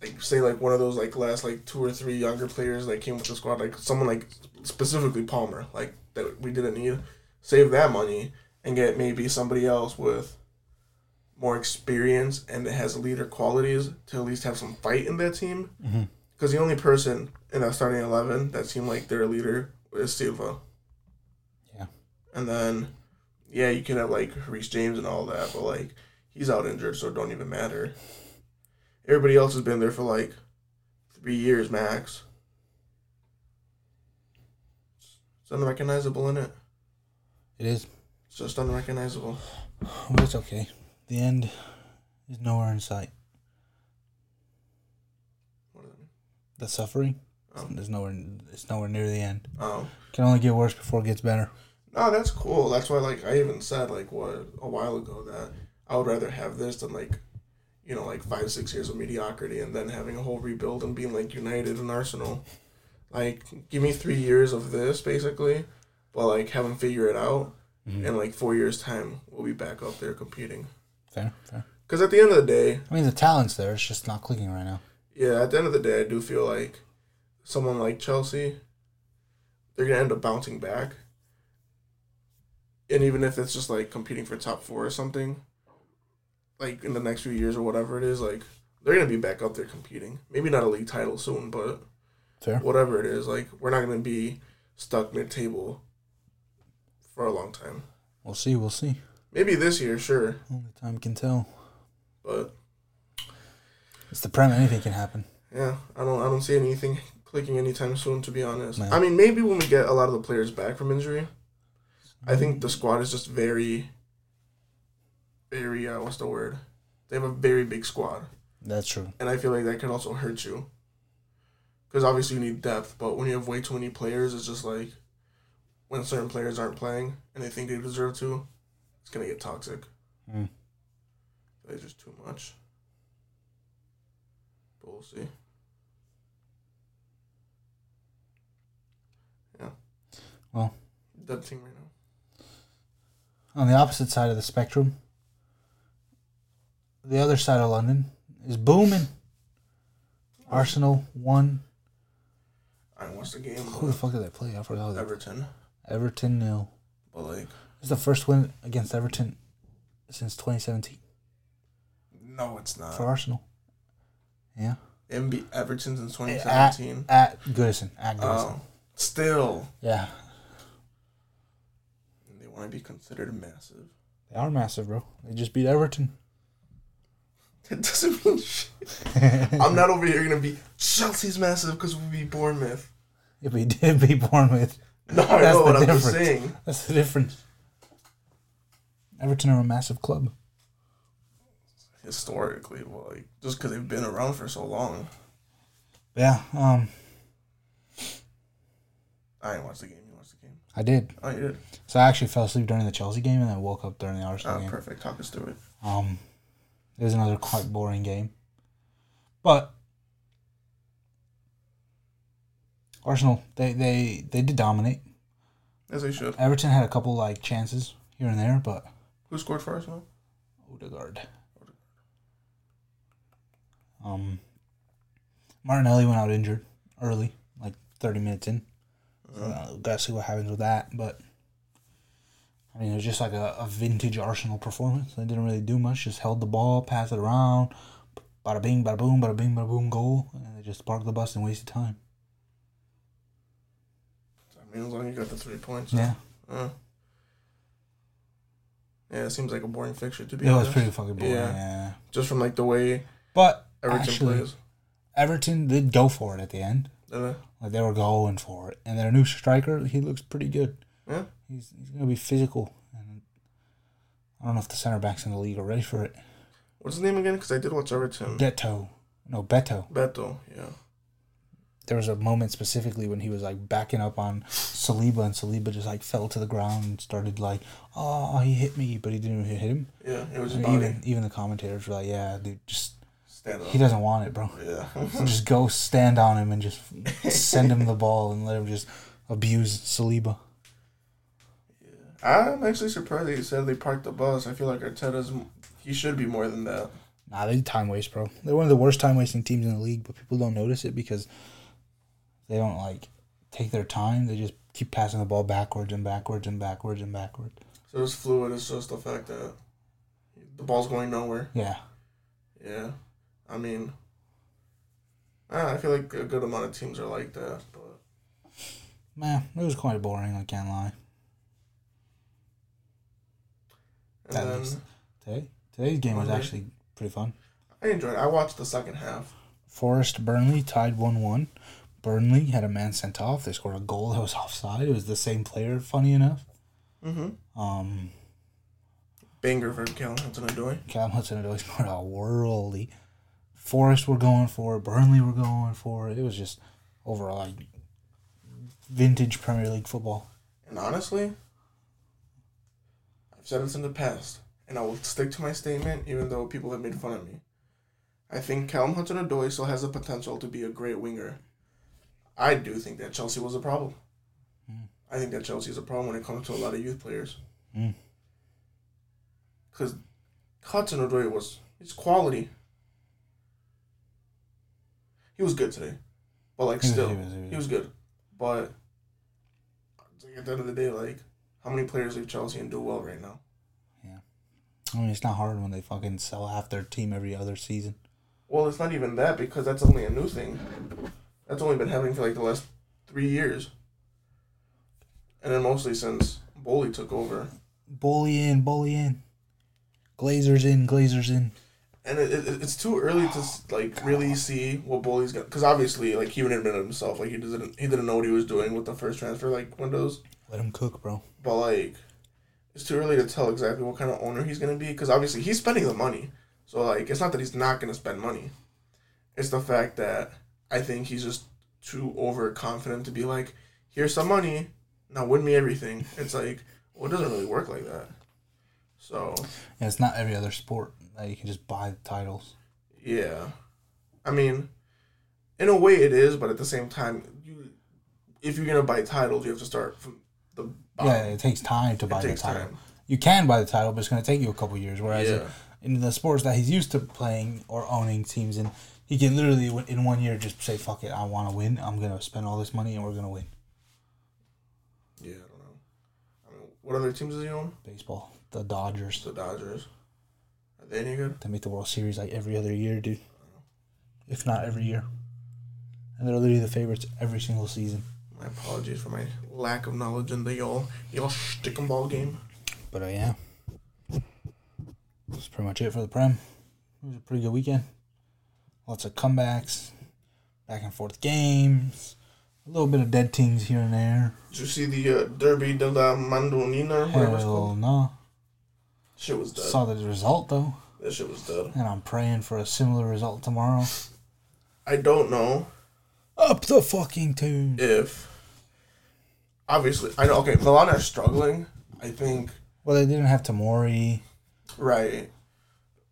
like say like one of those like last like two or three younger players that came with the squad, like someone like specifically Palmer, like that we didn't need, save that money and get maybe somebody else with more experience and that has leader qualities to at least have some fight in that team. Mhm. Because the only person in that starting eleven that seemed like they're a leader is Silva. Yeah. And then, yeah, you can have like Reece James and all that, but like he's out injured, so it don't even matter. Everybody else has been there for like three years max. It's unrecognizable in it. It is, It's just unrecognizable. but it's okay. The end is nowhere in sight. What does that mean? The suffering Oh. is nowhere. It's nowhere near the end. Oh. Can only get worse before it gets better. No, that's cool. That's why, like, I even said, like, what, a while ago that I would rather have this than, like, you know, like five, six years of mediocrity and then having a whole rebuild and being, like, United and Arsenal. Like, give me three years of this, basically, but, like, have them figure it out. Mhm. In, like, four years' time, we'll be back up there competing. Fair, fair. Because at the end of the day, I mean, the talent's there. It's just not clicking right now. yeah, at the end of the day, I do feel like someone like Chelsea, they're gonna end up bouncing back. And even if it's just like competing for top four or something, like in the next few years or whatever it is, like they're gonna be back up there competing. Maybe not a league title soon, but Fair. whatever it is, like we're not gonna be stuck mid table for a long time. We'll see. We'll see. Maybe this year, sure, Only time can tell. but It's the prem. Anything can happen. Yeah, I don't I don't see anything clicking anytime soon to be honest. No. I mean maybe when we get a lot of the players back from injury. I think the squad is just very very uh what's the word? They have a very big squad. That's true. And I feel like that could also hurt you. Cuz obviously you need depth, but when you have way too many players it's just like when certain players aren't playing and they think they deserve to, it's going to get toxic. Mm. It's just too much. But we'll see. Yeah. Well. Dead team right now. On the opposite side of the spectrum, the other side of London is booming. Arsenal won. I didn't the game. Who the fuck did they play? I forgot. Everton. Everton nil. But like, It's the first win against Everton since 2017 no, it's not. for Arsenal. Yeah. MB Everton since 2017. at Goodison. At Goodison. Oh, still. Yeah. Want to be considered massive. They are massive, bro. They just beat Everton. It doesn't mean shit. I'm not over here gonna be Chelsea's massive because we beat Bournemouth. If we did beat Bournemouth, No, I That's know the what I'm just difference. saying. that's the difference. Everton are a massive club. Historically, well, like just because they've been around for so long. Yeah. Um. I didn't watch the game. You watched the game. I did. Oh, you did. So I actually fell asleep during the Chelsea game and then woke up during the Arsenal Oh, game. perfect. Talk us through it. Um, it was another quite boring game, but Arsenal they they they did dominate. As they should. Everton had a couple like chances here and there, but Who scored for Arsenal? Odegaard. Um, Martinelli went out injured early, like thirty minutes in. Uh, gotta see what happens with that. But I mean, it was just like a, a vintage Arsenal performance. They didn't really do much. Just held the ball, passed it around, bada bing, bada boom, bada bing, bada boom, goal, and they just parked the bus and wasted time. I mean, as long as you got the three points. Yeah, Uh, yeah, it seems like a boring fixture to be it was pretty fucking boring. Yeah. Yeah, Just from like the way but Everton actually, plays. Everton did go for it at the end. Uh, Like they were going for it, and their new striker, he looks pretty good. Yeah. he's he's gonna be physical, and I don't know if the center backs in the league are ready for it. what's his name again? Because I did watch Everton. Beto, no Beto. Beto. Yeah. There was a moment specifically when he was like backing up on Saliba, and Saliba just like fell to the ground and started like, "Oh, he hit me," but he didn't hit him. Yeah. It was even even the commentators were like, "Yeah, dude, just Stand up. he doesn't want it, bro. Yeah. just go stand on him and just send him the ball and let him just abuse Saliba." Yeah. I'm actually surprised he said they parked the bus. I feel like Arteta's he should be more than that. Nah, they time waste, bro. They're one of the worst time wasting teams in the league, but people don't notice it because they don't like take their time. They just keep passing the ball backwards and backwards and backwards and backwards. So it's fluid. It's just the fact that the ball's going nowhere. Yeah, Yeah. I mean, I feel like a good amount of teams are like that, but man, it was quite boring. I can't lie. and then. Today, today's game was actually pretty fun. I enjoyed. it. I watched the second half. Forest Burnley tied one one. Burnley had a man sent off. They scored a goal that was offside. It was the same player. Funny enough. Mm-hmm. Um, Banger for Callum Hudson-Odoi. Callum Hudson-Odoi scored a worldy. Forest were going for it. Burnley were going for it. It was just overall like vintage Premier League football. And honestly, I've said this in the past, and I will stick to my statement, even though people have made fun of me. I think Callum Hudson-Odoi still has the potential to be a great winger. I do think that Chelsea was a problem. Mm. I think that Chelsea is a problem when it comes to a lot of youth players. Because Mm. Because Hudson-Odoi was his quality. He was good today, but like still, he was- he was- he was good. But at the end of the day, like how many players leave Chelsea and do well right now? Yeah, I mean, it's not hard when they fucking sell half their team every other season. Well, it's not even that because that's only a new thing. That's only been happening for like the last three years, and then mostly since Boehly took over. Boehly in, Boehly in. Glazers in, Glazers in. And it, it, it's too early to like really see what Boehly's got because obviously like he even admitted himself like he didn't he didn't know what he was doing with the first transfer like windows. Let him cook, bro. But like, it's too early to tell exactly what kind of owner he's gonna be because obviously he's spending the money. So like, it's not that he's not gonna spend money. It's the fact that I think he's just too overconfident to be like, here's some money, now win me everything. It's like, well, it doesn't really work like that. So Yeah, it's not every other sport that you can just buy the titles. yeah, I mean, in a way it is, but at the same time, you if you're gonna buy titles, you have to start from the bottom. Yeah, it takes time to buy the title. time. You can buy the title, but it's to take you a couple years. Whereas Yeah. in the sports that he's used to playing or owning teams in, he can literally in one year just say, "Fuck it, I want to win. I'm to spend all this money and we're to win." Yeah, I don't know. I mean, what other teams does he own? Baseball, the Dodgers, The Dodgers. They any good? they make the World Series like every other year, dude. If not every year, and they're literally the favorites every single season. My apologies for my lack of knowledge in the y'all y'all stick 'em ball game. But uh, yeah, that's pretty much it for the Prem. It was a pretty good weekend. Lots of comebacks, back and forth games, a little bit of dead teams here and there. Did you see the uh, Derby della Madonnina? Hell no. Shit was dead. Saw the result though, that shit was dead. and I'm praying for a similar result tomorrow. I don't know Up the fucking tune. if. Obviously, I know. Okay, Milan are struggling. I think Well, they didn't have Tomori. right.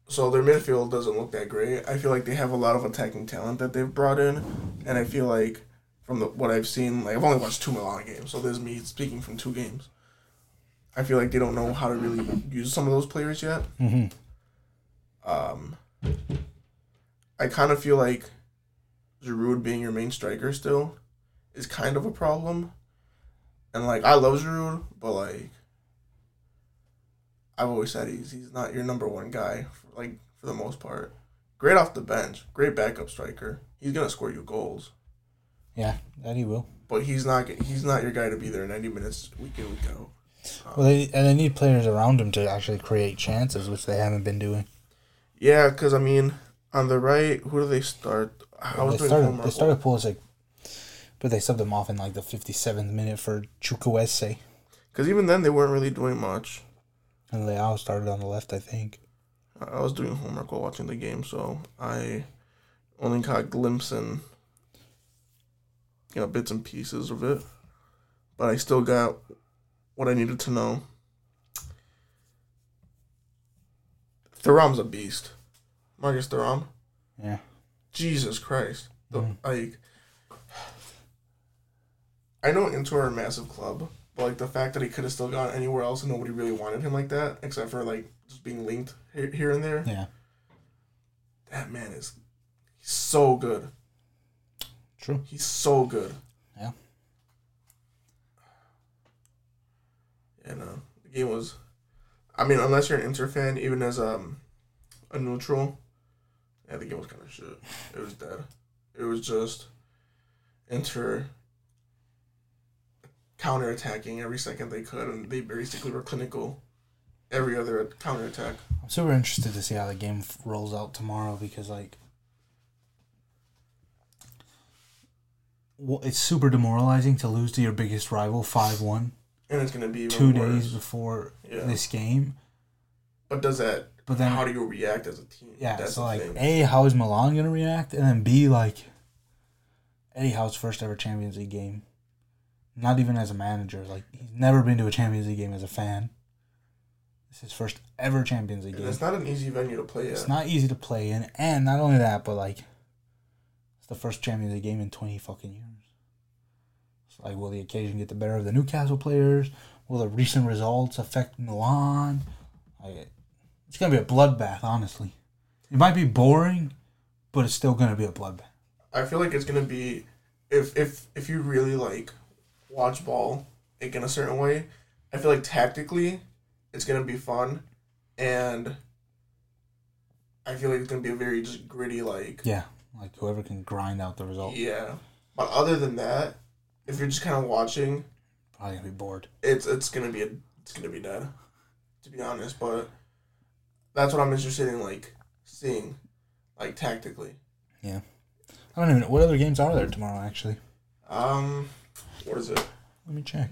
So their midfield doesn't look that great. I feel like they have a lot of attacking talent that they've brought in, and I feel like from the, what I've seen, like I've only watched two Milan games, so this is me speaking from two games. I feel like they don't know how to really use some of those players yet. Mm-hmm. Um, I kind of feel like Giroud being your main striker still is kind of a problem And like I love Giroud, but like I've always said he's he's not your number one guy. For, like for the most part, great off the bench, great backup striker. He's gonna score you goals, Yeah, that he will. but he's not he's not your guy to be there ninety minutes week in week out. Well, they and they need players around him to actually create chances, which they haven't been doing. Yeah, because I mean, on the right, who do they start? I was they doing started they started Pulisic, but they subbed him off in like the fifty seventh minute for Chukwueze, Because even then, they weren't really doing much. and Leao started on the left, I think. I was doing homework while watching the game, so I only caught glimpse and you know bits and pieces of it, but I still got what I needed to know. Thuram's a beast, Marcus Thuram. Yeah, Jesus Christ, the, Mhm. like I know Inter are a massive club, but like the fact that he could have still gone anywhere else and nobody really wanted him like that, except for like just being linked here, here and there yeah, that man is so good. true. He's so good. Yeah. And uh, the game was, I mean, unless you're an Inter fan, even as um a neutral, yeah, the game was kind of shit. It was dead. It was just Inter counter attacking every second they could, and they basically were clinical every other counter attack. I'm super interested to see how the game rolls out tomorrow because like. Well, it's super demoralizing to lose to your biggest rival five one And it's gonna be even two worse. days before Yeah. this game. But does that? But then how do you react as a team? Yeah, That's so like thing. A, how is Milan gonna react? And then B, like Eddie Howe's first ever Champions League game. Not even as a manager. Like he's never been to a Champions League game as a fan. This is his first ever Champions League And game. it's not an easy venue to play It's at. not easy to play in, and not only that, but like it's the first Champions League game in twenty fucking years. Like will the occasion get the better of the Newcastle players? Will the recent results affect Milan? Like, it's gonna be a bloodbath, honestly. It might be boring, but it's still gonna be a bloodbath. I feel like it's gonna be if if if you really like watch ball like in a certain way. I feel like tactically, it's gonna be fun, and I feel like it's gonna be a very just gritty like Yeah, like whoever can grind out the result, yeah. But other than that, if you're just kind of watching, probably gonna be bored. it's it's gonna be a, it's gonna be dead, to be honest. But that's what I'm interested in like seeing, like tactically. Yeah, I don't even know what other games are there tomorrow. Actually, Um, what is it? let me check.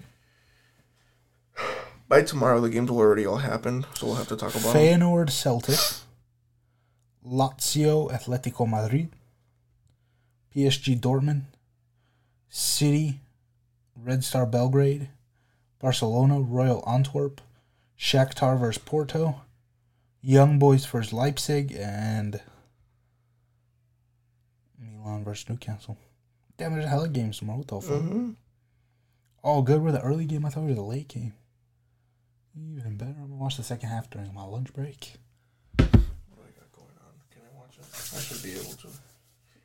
By tomorrow, the games will already all happen, so we'll have to talk about Feyenoord Celtic, Lazio Atletico Madrid, PSG Dortmund, City, Red Star Belgrade, Barcelona Royal Antwerp, Shakhtar vs Porto, Young Boys vs Leipzig, and Milan vs Newcastle. Damn, there's a hell of games tomorrow. What the fuck? Mhm. Oh, good. We're the early game. I thought we were the late game. Even better. I'm gonna watch the second half during my lunch break. What do I got going on? Can I watch it? I should be able to.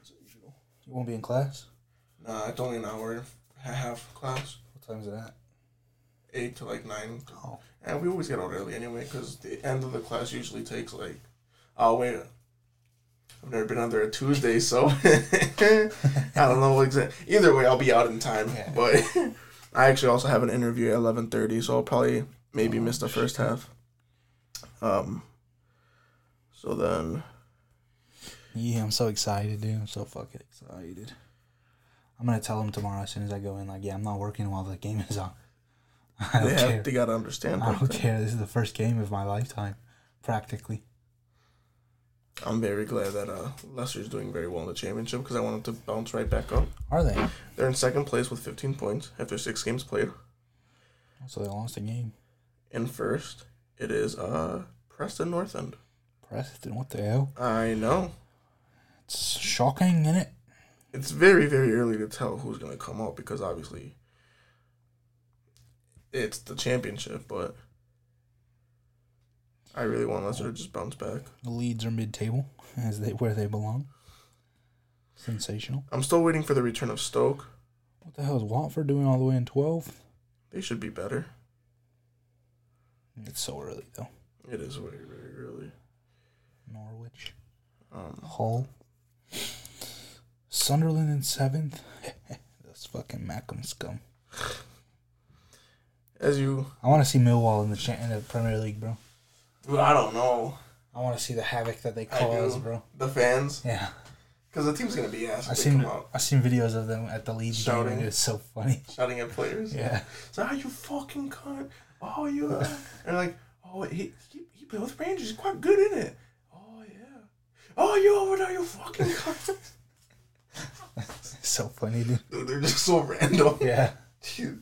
As usual. You won't be in class. Nah, it's only an hour and a half class, What time is it at? eight to like nine, Oh, and we always get out early anyway because the end of the class usually takes like. Oh wait. I've never been on there a Tuesday, so I don't know exactly. Either way, I'll be out in time. Yeah. But I actually also have an interview at eleven thirty, so I'll probably maybe miss the first half. Um. So then, yeah. I'm so excited, dude. I'm so fucking excited. I'm gonna tell them tomorrow as soon as I go in. Like, yeah, I'm not working while the game is on. I don't they care. they gotta understand. I don't something. care. This is the first game of my lifetime, practically. I'm very glad that uh, Leicester's doing very well in the championship because I want them to bounce right back up. Are they? They're in second place with 15 points after six games played. So they lost a game. In first, it is uh, Preston North End. Preston, what the hell? I know. It's shocking, isn't it? It's very, very early to tell who's going to come up because obviously it's the championship, but I really want Leicester to just bounce back. The Leeds are mid-table, as they where they belong. Sensational. I'm still waiting for the return of Stoke. What the hell is Watford doing all the way in 12th? They should be better. It's so early though. It is very, very early. Norwich, Um, Hull, Sunderland in seventh. That's fucking Mackem scum. as you, I want to see Millwall in the cha- in the Premier League, bro. dude, I don't know I want to see the havoc that they cause, bro. the fans Yeah, because the team's gonna be ass. I seen I seen videos of them at the league Shouting. it's so funny. shouting at players. Yeah, So like, oh, you fucking cunt. Oh, you. Uh, and like, oh, he, he, he played with Rangers. He's quite good in it. Oh, yeah. Oh, you over there, you fucking cunt. So funny, dude. Dude, they're just so random. Yeah. Jeez.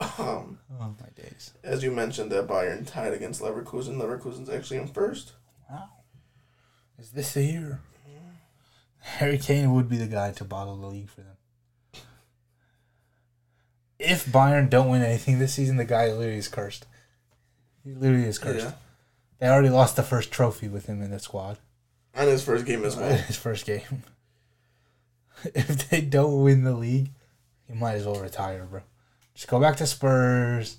Um, Oh my days. as you mentioned, that Bayern tied against Leverkusen. Leverkusen's actually in first. Wow. Is this the year? Harry Kane would be the guy to bottle the league for them. If Bayern don't win anything this season, the guy literally is cursed. He literally is cursed. Yeah. They already lost the first trophy with him in the squad. And his first game as well. His first game. if they don't win the league, he might as well retire, bro. Just go back to Spurs.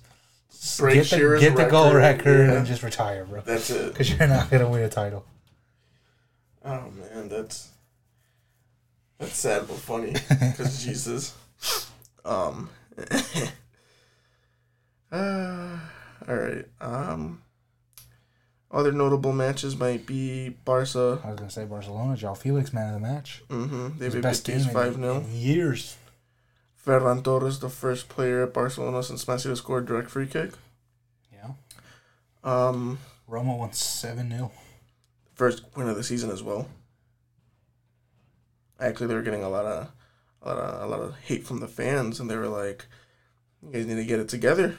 Break get the, get the goal record, record yeah. and just retire, bro. That's it. Because you're not gonna win a title. Oh man, that's that's sad but funny. Because Jesus. Um. uh, all right. Um. Other notable matches might be Barca. I was gonna say Barcelona. João Felix, man of the match. Mm-hmm. They beat best Betis five in, 0 in years. Ferran Torres, the first player at Barcelona since Messi to score a direct free kick. Yeah. Um. Roma won seven 0 First win of the season as well. Actually, they were getting a lot of, a lot of, a lot of hate from the fans, and they were like, "You guys need to get it together.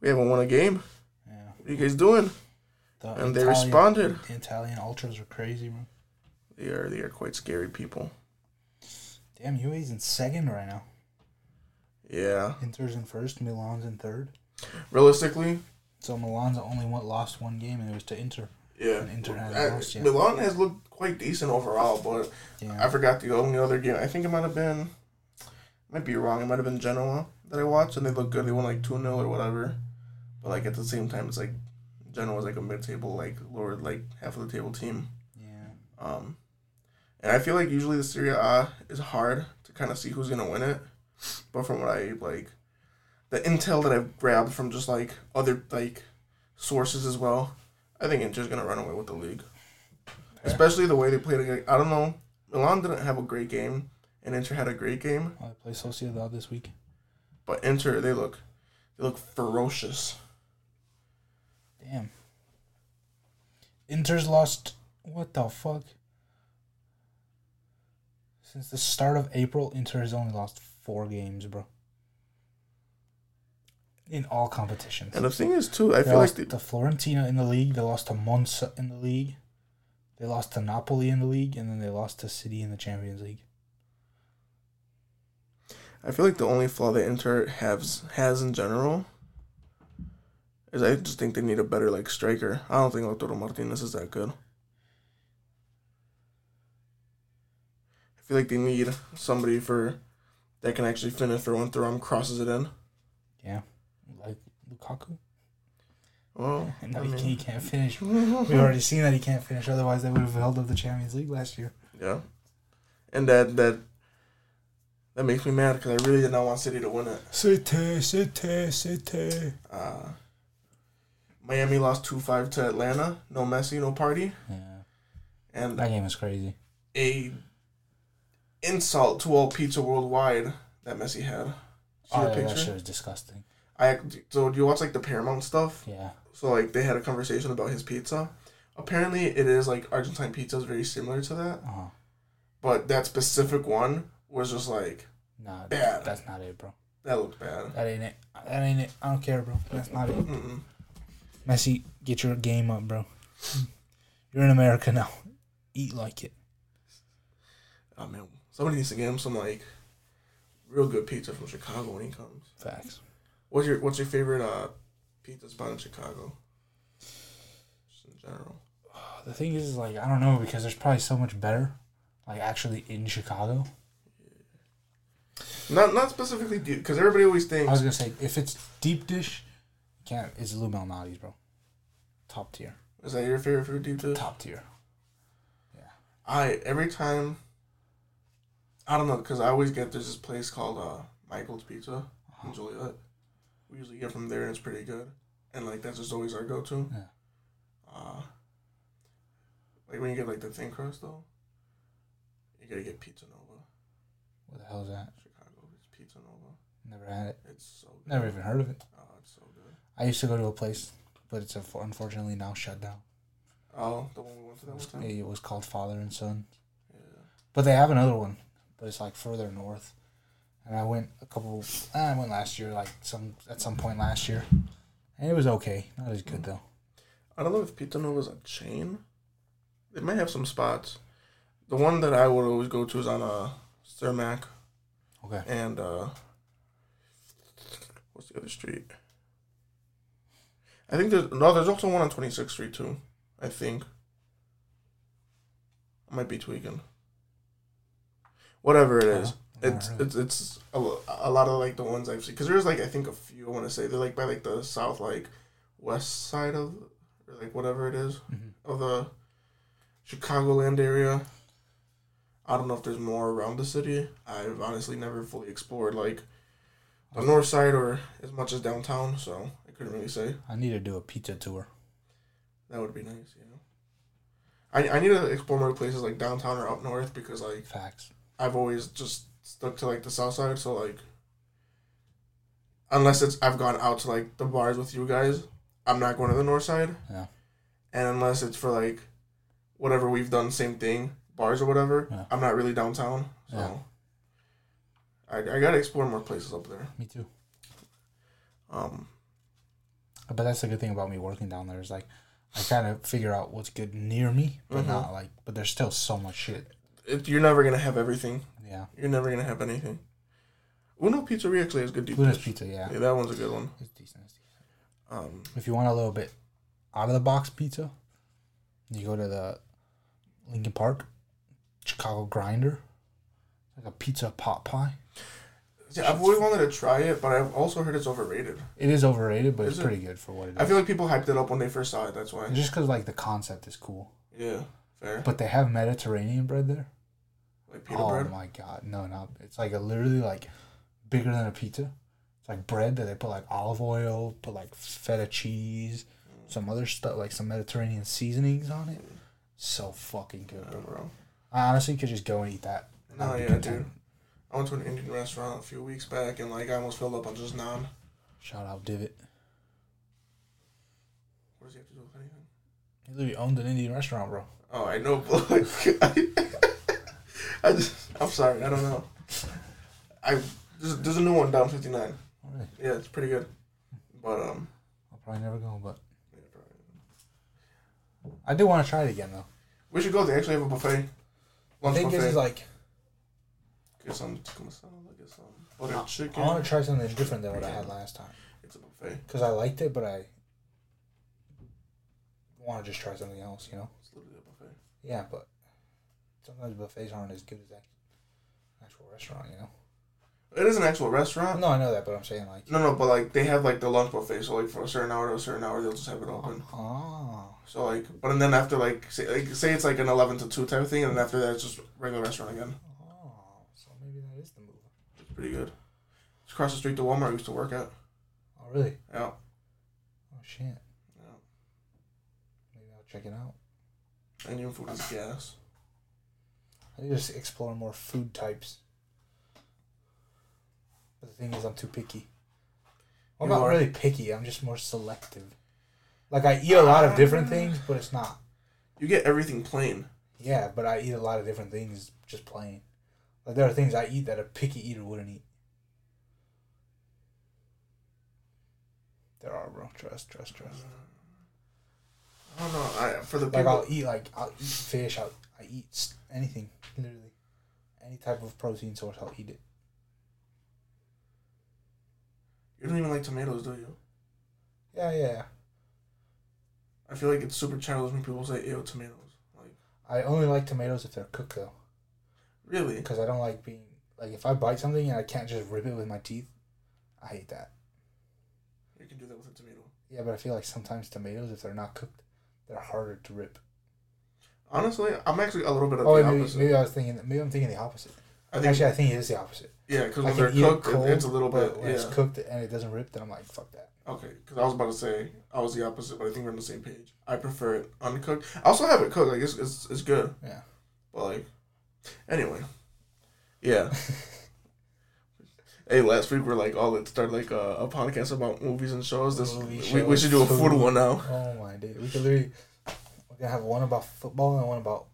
We haven't won a game. Yeah. What are you guys doing?" The And they responded. The Italian ultras are crazy, bro. They are, they are quite scary people. Damn, Juve's in second right now. Yeah. Inter's in first. Milan's in third. Realistically, So Milan's only went lost one game, and it was to Inter. yeah. And Inter Uh, lost yet. Milan has looked quite decent overall, but Yeah. I forgot the only other game. I think it might have been, might be wrong. It might have been Genoa that I watched, and they looked good. They won like two 0 or whatever. But like at the same time, it's like Genoa was like a mid table, like lower like half of the table team. yeah. Um, and I feel like usually the Serie A is hard to kind of see who's gonna win it. But from what I like, the intel that I've grabbed from just like other like sources as well, I think Inter's gonna run away with the league. Fair. Especially the way they played. Against, I don't know. Milan didn't have a great game, and Inter had a great game. Oh, they play Sociedad this week. But Inter, they look, they look ferocious. Damn. Inter's lost. What the fuck? Since the start of April, Inter has only lost four games, bro. In all competitions. And the thing is too, I they feel like to Fiorentina in the league. They lost to Monza in the league. They lost to Napoli in the league, and then they lost to City in the Champions League. I feel like the only flaw that Inter has has in general is I just think they need a better like striker. I don't think Lautaro Martinez is that good. I feel like they need somebody for that can actually finish for when Thuram crosses it in. Yeah, like Lukaku. Well, And I he, mean, he can't finish. We've already seen that he can't finish. Otherwise, they would have held up the Champions League last year. yeah, and that that that makes me mad because I really did not want City to win it. City, City, City. Uh, Miami lost two five to Atlanta. No Messi, no party, Yeah, and that game was crazy. a insult to all pizza worldwide that Messi had. See Oh, yeah, that picture? shit was disgusting. I so do you watch like the Paramount stuff? Yeah, So like they had a conversation about his pizza. Apparently, it is like Argentine pizza is very similar to that, Uh-huh. but that specific one was just like Nah, Bad. that's not it, bro. that looked bad. That ain't it. That ain't it. I don't care, bro. That's not it. Mm-mm. Messi, get your game up, bro. You're in America now. Eat like it. Oh man, somebody needs to get him some like real good pizza from Chicago when he comes. Facts. What's your What's your favorite uh pizza spot in Chicago? Just in general. The thing is, like, I don't know because there's probably so much better, like, actually in Chicago. Not not specifically deep because everybody always thinks. I was gonna say if it's deep dish, can't. It's Lou Malnati's, bro. Top tier. is that your favorite food deep dish? Top tier. Yeah. I every time. I don't know because I always get there's this place called uh, Michael's Pizza Uh-huh. in Joliet. We usually get from there and it's pretty good, and like that's just always our go to. Yeah. Uh, like when you get like the thin crust though, you gotta get Pizza Nova. What the hell is that? Chicago, it's Pizza Nova. Never had it. It's so good. Never even heard of it. Oh, it's so good. I used to go to a place, but it's unfor- unfortunately now shut down. Oh, the one we went to that one time. It was called Father and Son, Yeah. but they have another one, but it's like further north. And I went a couple. I went last year, like some at some point last year, and it was okay. Not as good though. I don't know if Pizza Nova is a chain. They might have some spots. The one that I would always go to is on uh, Cermak Okay. and uh, what's the other street? I think there's no. There's also one on Twenty Sixth Street too. I think. I might be tweaking. Whatever it is, Yeah, it's alright. it's it's a, a lot of like the ones I've seen because there's like I think a few I want to say they're like by like the south like west side of or like whatever it is Mhm. of the Chicagoland area. I don't know if there's more around the city. I've honestly never fully explored like the north side or as much as downtown, so couldn't really say. I need to do a pizza tour. That would be nice, you know. I I need to explore more places like downtown or up north because like Facts. I've always just stuck to like the south side, so like unless it's I've gone out to like the bars with you guys, I'm not going to the north side. Yeah. And unless it's for like whatever we've done, same thing, bars or whatever, Yeah. I'm not really downtown. So Yeah. I I gotta explore more places up there. Me too. Um But that's the good thing about me working down there is like I kind of figure out what's good near me, but Mhm. not like. But there's still so much shit. it, you're never gonna have everything. Yeah. You're never gonna have anything. Uno Pizzeria actually has good deep Luna's dish. pizza, yeah, Yeah, that one's a good one. it's decent. It's decent. Um, If you want a little bit out of the box pizza, you go to the Lincoln Park Chicago Grinder. It's like a pizza pot pie. Yeah, I've always wanted to try it, but I've also heard it's overrated. It is overrated, but Is it's it? pretty good for what it is. I feel like people hyped it up when they first saw it. That's why. just because like the concept is cool. Yeah, fair. But they have Mediterranean bread there. Like pita oh bread. my god, no, no! It's like a literally like bigger than a pizza. It's like bread that they put like olive oil, put like feta cheese, mm. some other stuff like some Mediterranean seasonings on it. So fucking good, Yeah, bro. I honestly could just go and eat that. No, yeah, dude. I went to an Indian restaurant a few weeks back, and like I almost filled up on just naan. Shout out Divot. What does he have to do with anything? He literally owned an Indian restaurant, bro. Oh, I know, but like, I just, I'm sorry, I don't know. I there's, there's a new one down 59. Oh, really? Yeah, it's pretty good. But um, I'll probably never go, but yeah, probably. I do want to try it again though. we should go. They actually have a buffet. I Lunch think buffet. this is like get masala, get some butter I chicken. want to try something different than what I had last time It's a buffet. because I liked it, but I want to just try something else. You know? It's literally a buffet. Yeah, but sometimes buffets aren't as good as that actual restaurant. You know? It is an actual restaurant. No, I know that, but I'm saying like. No, no, but like they have like the lunch buffet. So like for a certain hour to a certain hour, they'll just have it open. Oh, So like, but and then after like say, like say it's like an eleven to two type of thing, and then after that it's just regular restaurant again. oh, so maybe that is the move. It's pretty good. It's across the street to Walmart I used to work at. Oh, really? Yeah. Oh shit. Yeah. Maybe I'll check it out. Indian food is gas. I need to just explore more food types. But the thing is, I'm too picky. I'm You not are? really picky. I'm just more selective. Like I eat a lot of different things, but it's not. You get everything plain. Yeah, but I eat a lot of different things just plain. Like there are things I eat that a picky eater wouldn't eat. There are, bro. Trust, trust, trust. I don't know. I for the Like people. I'll eat like I'll eat fish. I'll I eat anything, literally, any type of protein source. I'll eat it. you don't even like tomatoes, do you? Yeah, yeah. I feel like it's super childish when people say ew tomatoes. Like I only like tomatoes if they're cooked though, really? because I don't like being Like if I bite something and I can't just rip it with my teeth, I hate that. You can do that with a tomato. Yeah, but I feel like sometimes tomatoes, if they're not cooked, they're harder to rip. Honestly, I'm actually a little bit of Oh, the maybe, opposite. maybe I was thinking. Maybe I'm thinking the opposite. I think, Actually, I think it is the opposite. yeah, because when they're can eat it cooked, it cold, it's a little bit. when Yeah. it's cooked and it doesn't rip, then I'm like, fuck that. Okay, because I was about to say I was the opposite, but I think we're on the same page. I prefer it uncooked. I also have it cooked. Like it's it's, it's good. Yeah. But like, anyway, yeah. hey, last week we're like, oh, let's start like a, a podcast about movies and shows. This Movie we, we should do a food food. one now. Oh my dude, we could literally. We're gonna have one about football and one about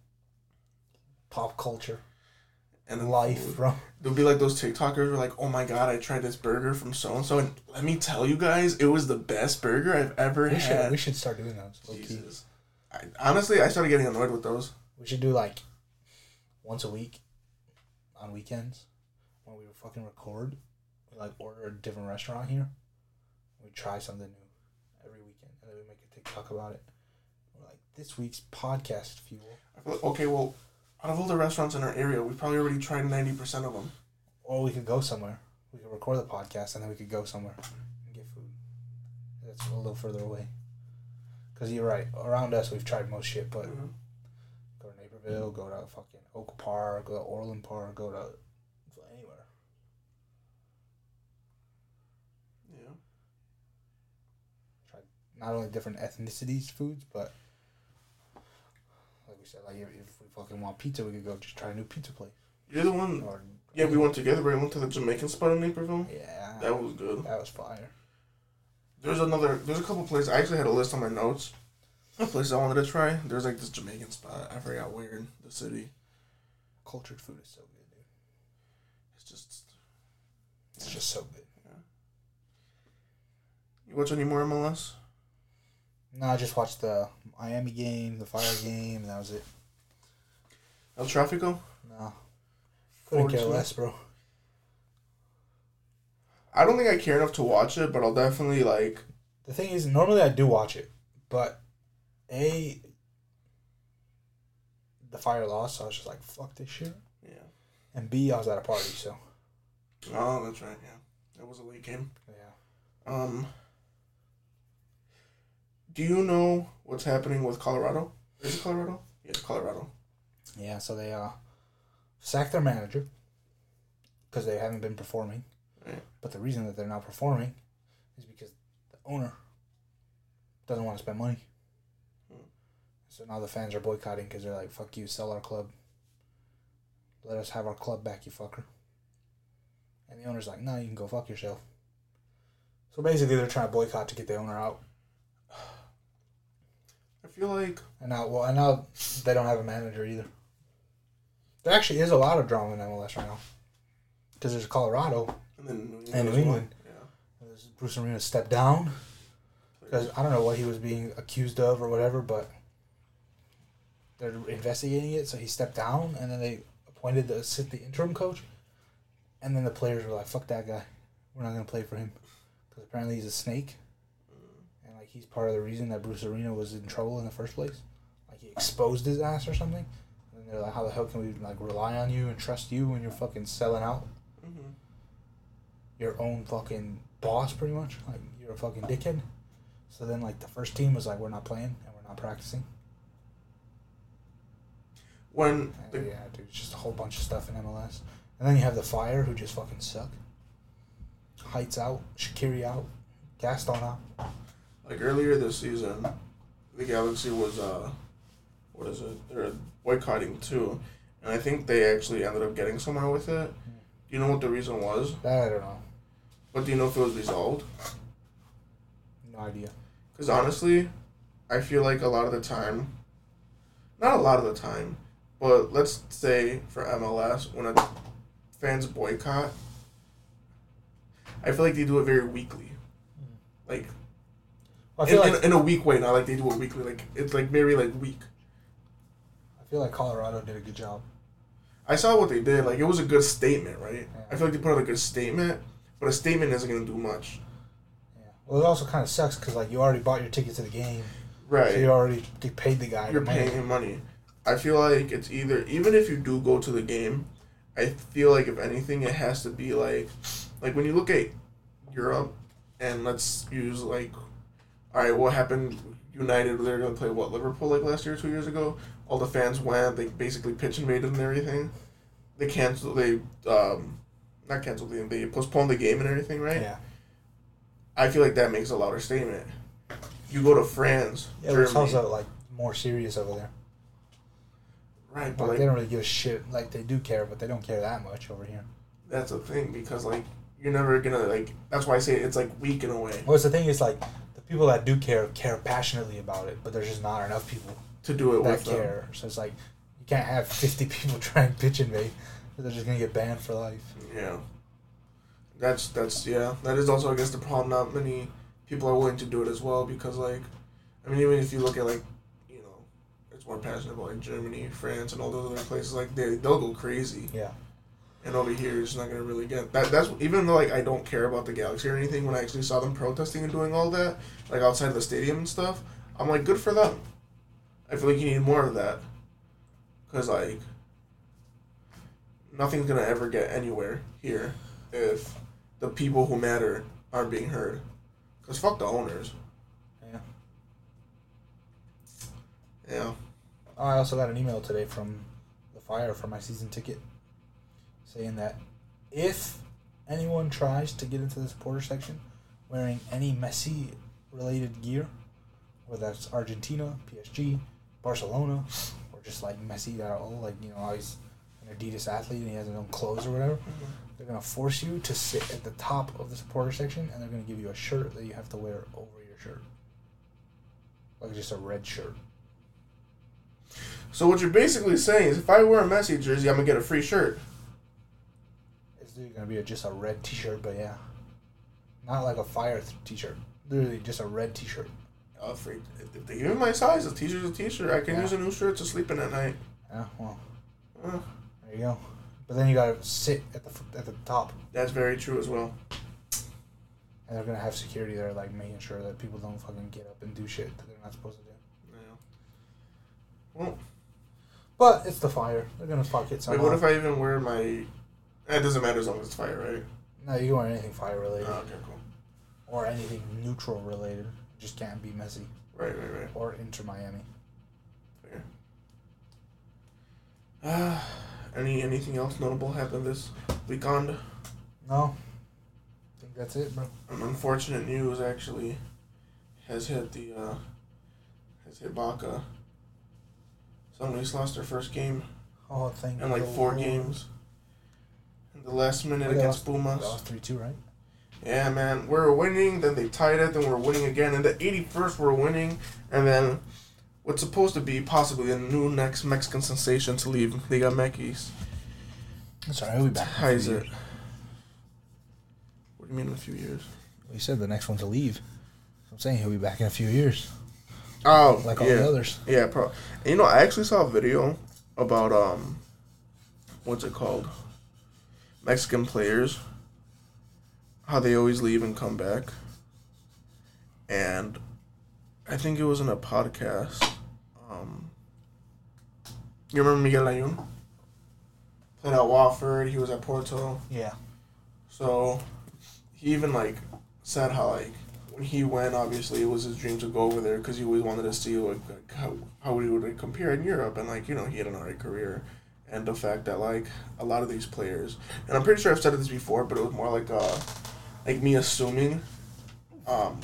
pop culture, And life, bro. There'll be like those TikTokers who are like, oh my god, I tried this burger from so and so, and let me tell you guys, it was the best burger I've ever We should had. we should start doing those. Jesus. I, honestly, I started getting annoyed with those. We should do like once a week on weekends when we fucking record. We like order a different restaurant here. We try something new every weekend, and then we make a TikTok about it. We're like this week's podcast fuel, I feel like, okay, well, out of all the restaurants in our area, we've probably already tried 90% of them. or we could go somewhere. We could record the podcast, and then we could go somewhere and get food. That's a little further away. Cause you're right. Around us, we've tried most shit, but Mhm. go to Naperville, go to fucking Oak Park, go to Orland Park, go to anywhere. Yeah. Try not only different ethnicities foods, but like we said, like if, if we fucking want pizza, we could go just try a new pizza place. You're the one. Or Yeah, we went together. Right, We went to the Jamaican spot in Naperville. yeah, That was good. that was fire. There's another. There's a couple places. I actually had a list on my notes places I wanted to try. There's like this Jamaican spot. I forgot where in the city. Cultured food is so good, dude. It's just. It's just so good. You watch any more MLS? No, I just watched the Miami game, the Fire game, and that was it. El Tráfico? No, couldn't care less, bro. I don't think I care enough to watch it, but I'll definitely like. The thing is, normally I do watch it, but a the Fire lost, so I was just like, fuck this shit. Yeah. And B, I was at a party, so Oh, that's right. Yeah, it was a late game. yeah. Um. Do you know what's happening with Colorado? Is it Colorado? Yeah, Colorado. Yeah, so they uh sacked their manager because they haven't been performing. Right. But the reason that they're not performing is because the owner doesn't want to spend money. So now the fans are boycotting because they're like, "Fuck you, sell our club. Let us have our club back, you fucker." And the owner's like, "No, you can go fuck yourself." So basically, they're trying to boycott to get the owner out. I feel like And now, well, and now they don't have a manager either. There actually is a lot of drama in MLS right now. Because there's Colorado. and then New England. And New. England. Yeah. Bruce Arena stepped down. Because I don't know what he was being accused of or whatever, but they're investigating it. So he stepped down, and then they appointed the sit the interim coach. And then the players were like, "Fuck that guy, we're not gonna play for him," because apparently he's a snake, and like he's part of the reason that Bruce Arena was in trouble in the first place. Like he exposed his ass or something. And they're like, "How the hell can we like rely on you and trust you when you're fucking selling out hmm your own fucking boss, pretty much? Like you're a fucking dickhead." So then, like the first team was like, "We're not playing and we're not practicing." When the, yeah, dude, it's just a whole bunch of stuff in MLS. And then you have the Fire, who just fucking suck. Heights out, Shaqiri out, Gaston out. like earlier this season, the Galaxy was uh, what is it? They're boycotting too, and I think they actually ended up getting somewhere with it. Do you know what the reason was? I don't know. But do you know if it was resolved? No idea. Because honestly, I feel like a lot of the time, not a lot of the time, but let's say for MLS, when a fans boycott, I feel like they do it very weekly. Hmm. Like I in, like in, in a weak way, not like they do it weekly. Like it's like very like weak. I feel like Colorado did a good job. I saw what they did. Like it was a good statement, right? Yeah. I feel like they put out a good statement, but a statement isn't gonna do much. Yeah. Well, it also kind of sucks because like you already bought your ticket to the game, Right. so you already you paid the guy. you're the money. paying him money. I feel like it's either even if you do go to the game, I feel like if anything, it has to be like, like when you look at Europe, and let's use like, all right, what happened? United, they're gonna play what Liverpool like last year, two years ago. All the fans went. They basically pitch invaded and everything. They canceled. They um, not canceled. They, they postponed the game and everything, right? Yeah. I feel like that makes a louder statement. You go to France, it's also like more serious over there. Right? But Like, like they don't really give a shit. Like they do care, but they don't care that much over here. that's a thing because like you're never gonna like. That's why I say it's like weak in a way What's the thing is like the people that do care care passionately about it, but there's just not enough people to do it that with them. care. So it's like you can't have fifty people trying to pitch invade. They're just gonna get banned for life. Yeah. That's that's yeah. That is also I guess the problem. Not many people are willing to do it as well because like, I mean even if you look at like, it's more passionate about like Germany, France, and all those other places. Like they they'll go crazy. Yeah. And over here, you're not gonna really get that. That's even though like I don't care about the Galaxy or anything. When I actually saw them protesting and doing all that, like outside of the stadium and stuff, I'm like, good for them. I feel like you need more of that. Cause like, nothing's gonna ever get anywhere here if the people who matter aren't being heard. Cause fuck the owners. Yeah. Yeah. Oh, I also got an email today from the fire for my season ticket, saying that if anyone tries to get into the supporter section wearing any Messi related gear, whether that's Argentina, PSG, Barcelona, or just like Messi at all, like you know, he's an Adidas athlete and he has his own clothes or whatever, mm-hmm. they're gonna force you to sit at the top of the supporter section and they're gonna give you a shirt that you have to wear over your shirt. Like just a red shirt. So what you're basically saying is, if I wear a Messi jersey, I'm gonna get a free shirt. It's literally gonna be a, just a red T-shirt, but yeah, not like a fire th- T-shirt. Literally just a red T-shirt. Uh, free. If they give me my size, a t-shirt's a t-shirt. I can Yeah. use a new shirt to sleep in at night. Yeah, well, Uh, there you go. But then you gotta sit at the at the top, that's very true as well. and they're gonna have security there, like making sure that people don't fucking get up and do shit that they're not supposed to do. Well, But it's the fire. They're gonna fuck it somehow. wait, what if I even wear my? It doesn't matter as long as it's fire, right? No, you can wear anything fire related Oh, okay, cool. or anything neutral related. Just can't be Messi Right, right, right. or Inter Miami. Fair. Uh, any anything else notable happened this weekend? No, I think that's it, bro. An unfortunate news actually has hit the uh, has hit Baca. Somebody's lost their first game Oh, thank in like you. four games. In the last minute They against lost- Pumas. Lost three two, right? Yeah, man, we were winning, then they tied it, then we were winning again. In the 81st, we we're winning, and then what's supposed to be possibly a new next Mexican sensation to leave, Liga MX, That's alright. We'll be back. in a ties it. years. What do you mean in a few years? Well, you said the next one to leave. I'm saying he'll be back in a few years, Oh, like all yeah. the others. Yeah, pro. You know, I actually saw a video about um, what's it called? Mexican players. How they always leave and come back. And I think it was in a podcast. Um, you remember Miguel Layún? Played at Watford. He was at Porto. Yeah. So he even like said how like he went, obviously it was his dream to go over there because he always wanted to see like, like how how he would compare in Europe and like you know he had an alright career, and the fact that like a lot of these players and I'm pretty sure I've said this before, but it was more like uh like me assuming, um,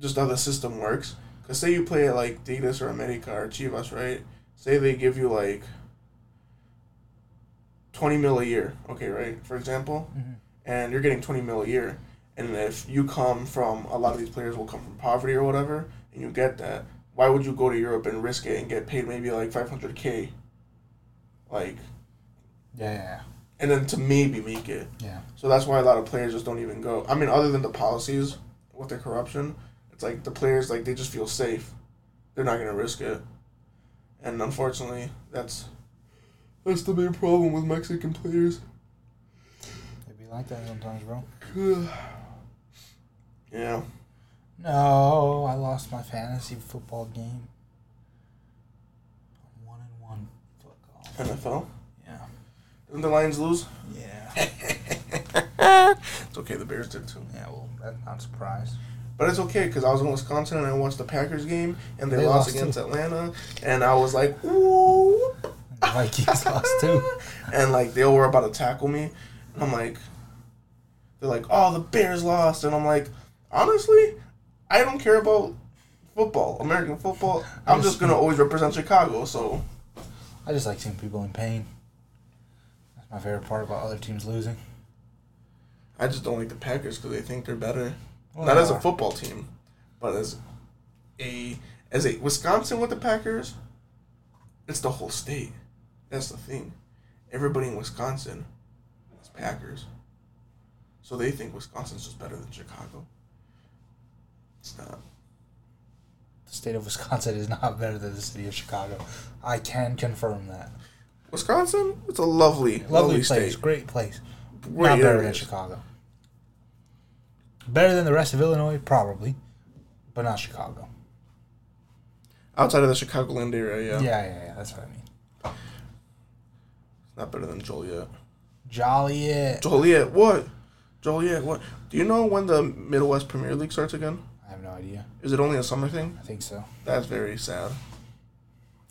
just how the system works. Cause say you play at like Tigres or America or Chivas, right? Say they give you like. Twenty mil a year, okay, right? For example, Mhm. and you're getting 20 mil a year and if you come from a lot of these players will come from poverty or whatever and you get that why would you go to europe and risk it and get paid maybe like 500k like Yeah, and then to maybe make it. Yeah. so that's why a lot of players just don't even go. I mean other than the policies with the corruption it's like the players like they just feel safe. They're not going to risk it. And unfortunately that's that's the main problem with mexican players. It'd be like that sometimes, bro. yeah No, I lost my fantasy football game. One and one. Fuck off. nfl Yeah. Didn't the Lions lose? Yeah. It's okay. The Bears did too. Yeah, well, that's not surprised. But it's okay because I was in Wisconsin and I watched the Packers game and they, They lost, lost, against too. Atlanta and I was like, ooh. The Vikings lost too. And like they were about to tackle me, and I'm like, they're like, oh, the Bears lost, and I'm like, honestly, I don't care about football, American football. I'm just gonna always represent Chicago. So I just like seeing people in pain. That's my favorite part about other teams losing. I just don't like the Packers because they think they're better. Well, Not they as a football team, but as a as a Wisconsin with the Packers, it's the whole state. That's the thing. Everybody in Wisconsin is Packers. So they think Wisconsin's just better than Chicago. It's not. The state of Wisconsin is not better than the city of Chicago. I can confirm that. Wisconsin, it's a lovely, lovely, Lovely place, state. great place. Great not better than. Chicago. Better than the rest of Illinois, probably, but not Chicago. Outside of the Chicagoland area, yeah. Yeah, yeah, yeah. That's what I mean. Not better than Joliet. Joliet. Joliet, what? Joliet, what? Do you know when the Midwest Premier League starts again? No idea. Is it only a summer thing? I think so. That's very sad.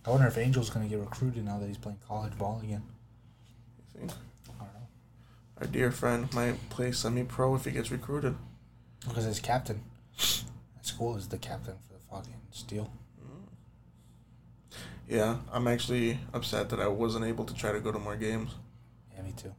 I wonder if Angel's going to get recruited now that he's playing college ball again. I think. I don't know. Our dear friend might play semi pro if he gets recruited. Because his captain at school is the captain for the fucking Steel. Yeah, I'm actually upset that I wasn't able to try to go to more games. Yeah, me too.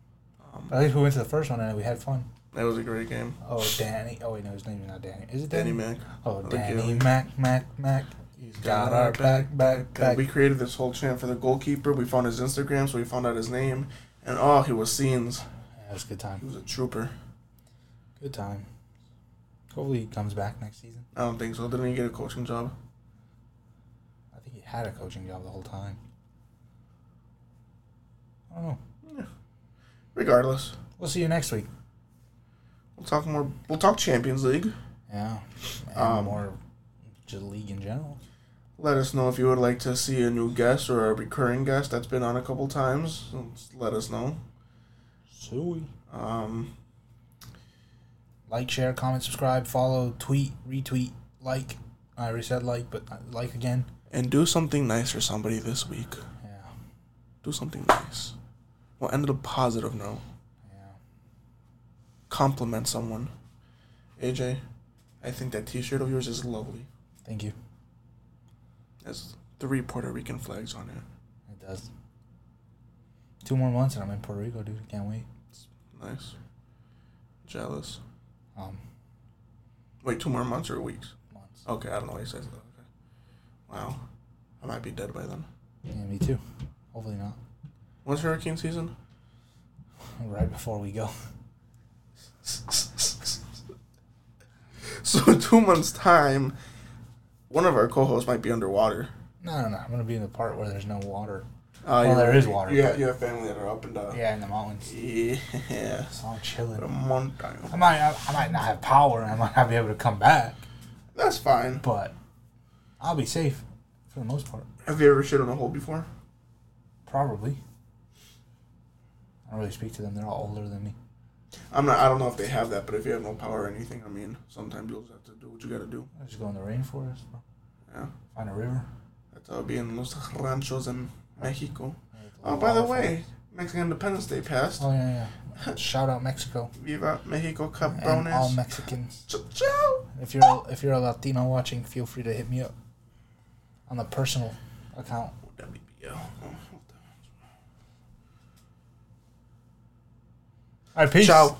Um, But at least we went to the first one and we had fun. That was a great game. Oh, Danny. Oh, wait, no, his name is not Danny. Is it Danny Danny? Mac. Oh, Danny. Mac, Mac, Mac. He's Got our back, back, back. We created this whole chant for the goalkeeper. We found his Instagram, so we found out his name. And oh, he was scenes. Yeah, it was a good time. He was a trooper. Good time. Hopefully he comes back next season. I don't think so. Didn't he get a coaching job? I think he had a coaching job the whole time. I don't know. Yeah. Regardless, We'll see you next week. We'll talk more. We'll talk Champions League. Yeah. Um, more just league in general. Let us know if you would like to see a new guest or a recurring guest that's been on a couple times. Let us know. Suey. Um, Like, share, comment, subscribe, follow, tweet, retweet, like. I already said like, but like again. and do something nice for somebody this week. Yeah. Do something nice. We'll end on a positive note. Compliment someone. AJ, I think that T-shirt of yours is lovely. Thank you. Has three Puerto Rican flags on it. It does. Two more months and I'm in Puerto Rico, dude. Can't wait. Nice. Jealous. Um, Wait, two more months or weeks? months. Okay, I don't know why he says that. Okay. Wow. I might be dead by then. Yeah, me too. Hopefully not. When's hurricane season? Right before we go. So in two months' time, one of our co-hosts might be underwater. No, no, no. I'm gonna be in the part where there's no water. Uh, Well, there is water, have, you have family that are up and down. Yeah, in the mountains. Yeah. So I'm A chilling. month I might, I, I might not have power, and I might not be able to come back, That's fine. but I'll be safe for the most part. Have you ever shit on a hole before? Probably. I don't really speak to them. They're all older than me. I'm not. I don't know if they have that, but if you have no power or anything, I mean, sometimes you'll just have to do what you got to do. I just go in the rainforest, bro. Yeah. Find a river. That's how it be in los ranchos in Mexico. Oh, by the way, Mexican Independence Day passed. Oh yeah, yeah. Shout out Mexico Viva Mexico Cup. and all. Mexicans. Ciao, ciao. If you're a, if you're a Latino watching, feel free to hit me up on the personal account. WBL. All right, peace. Ciao.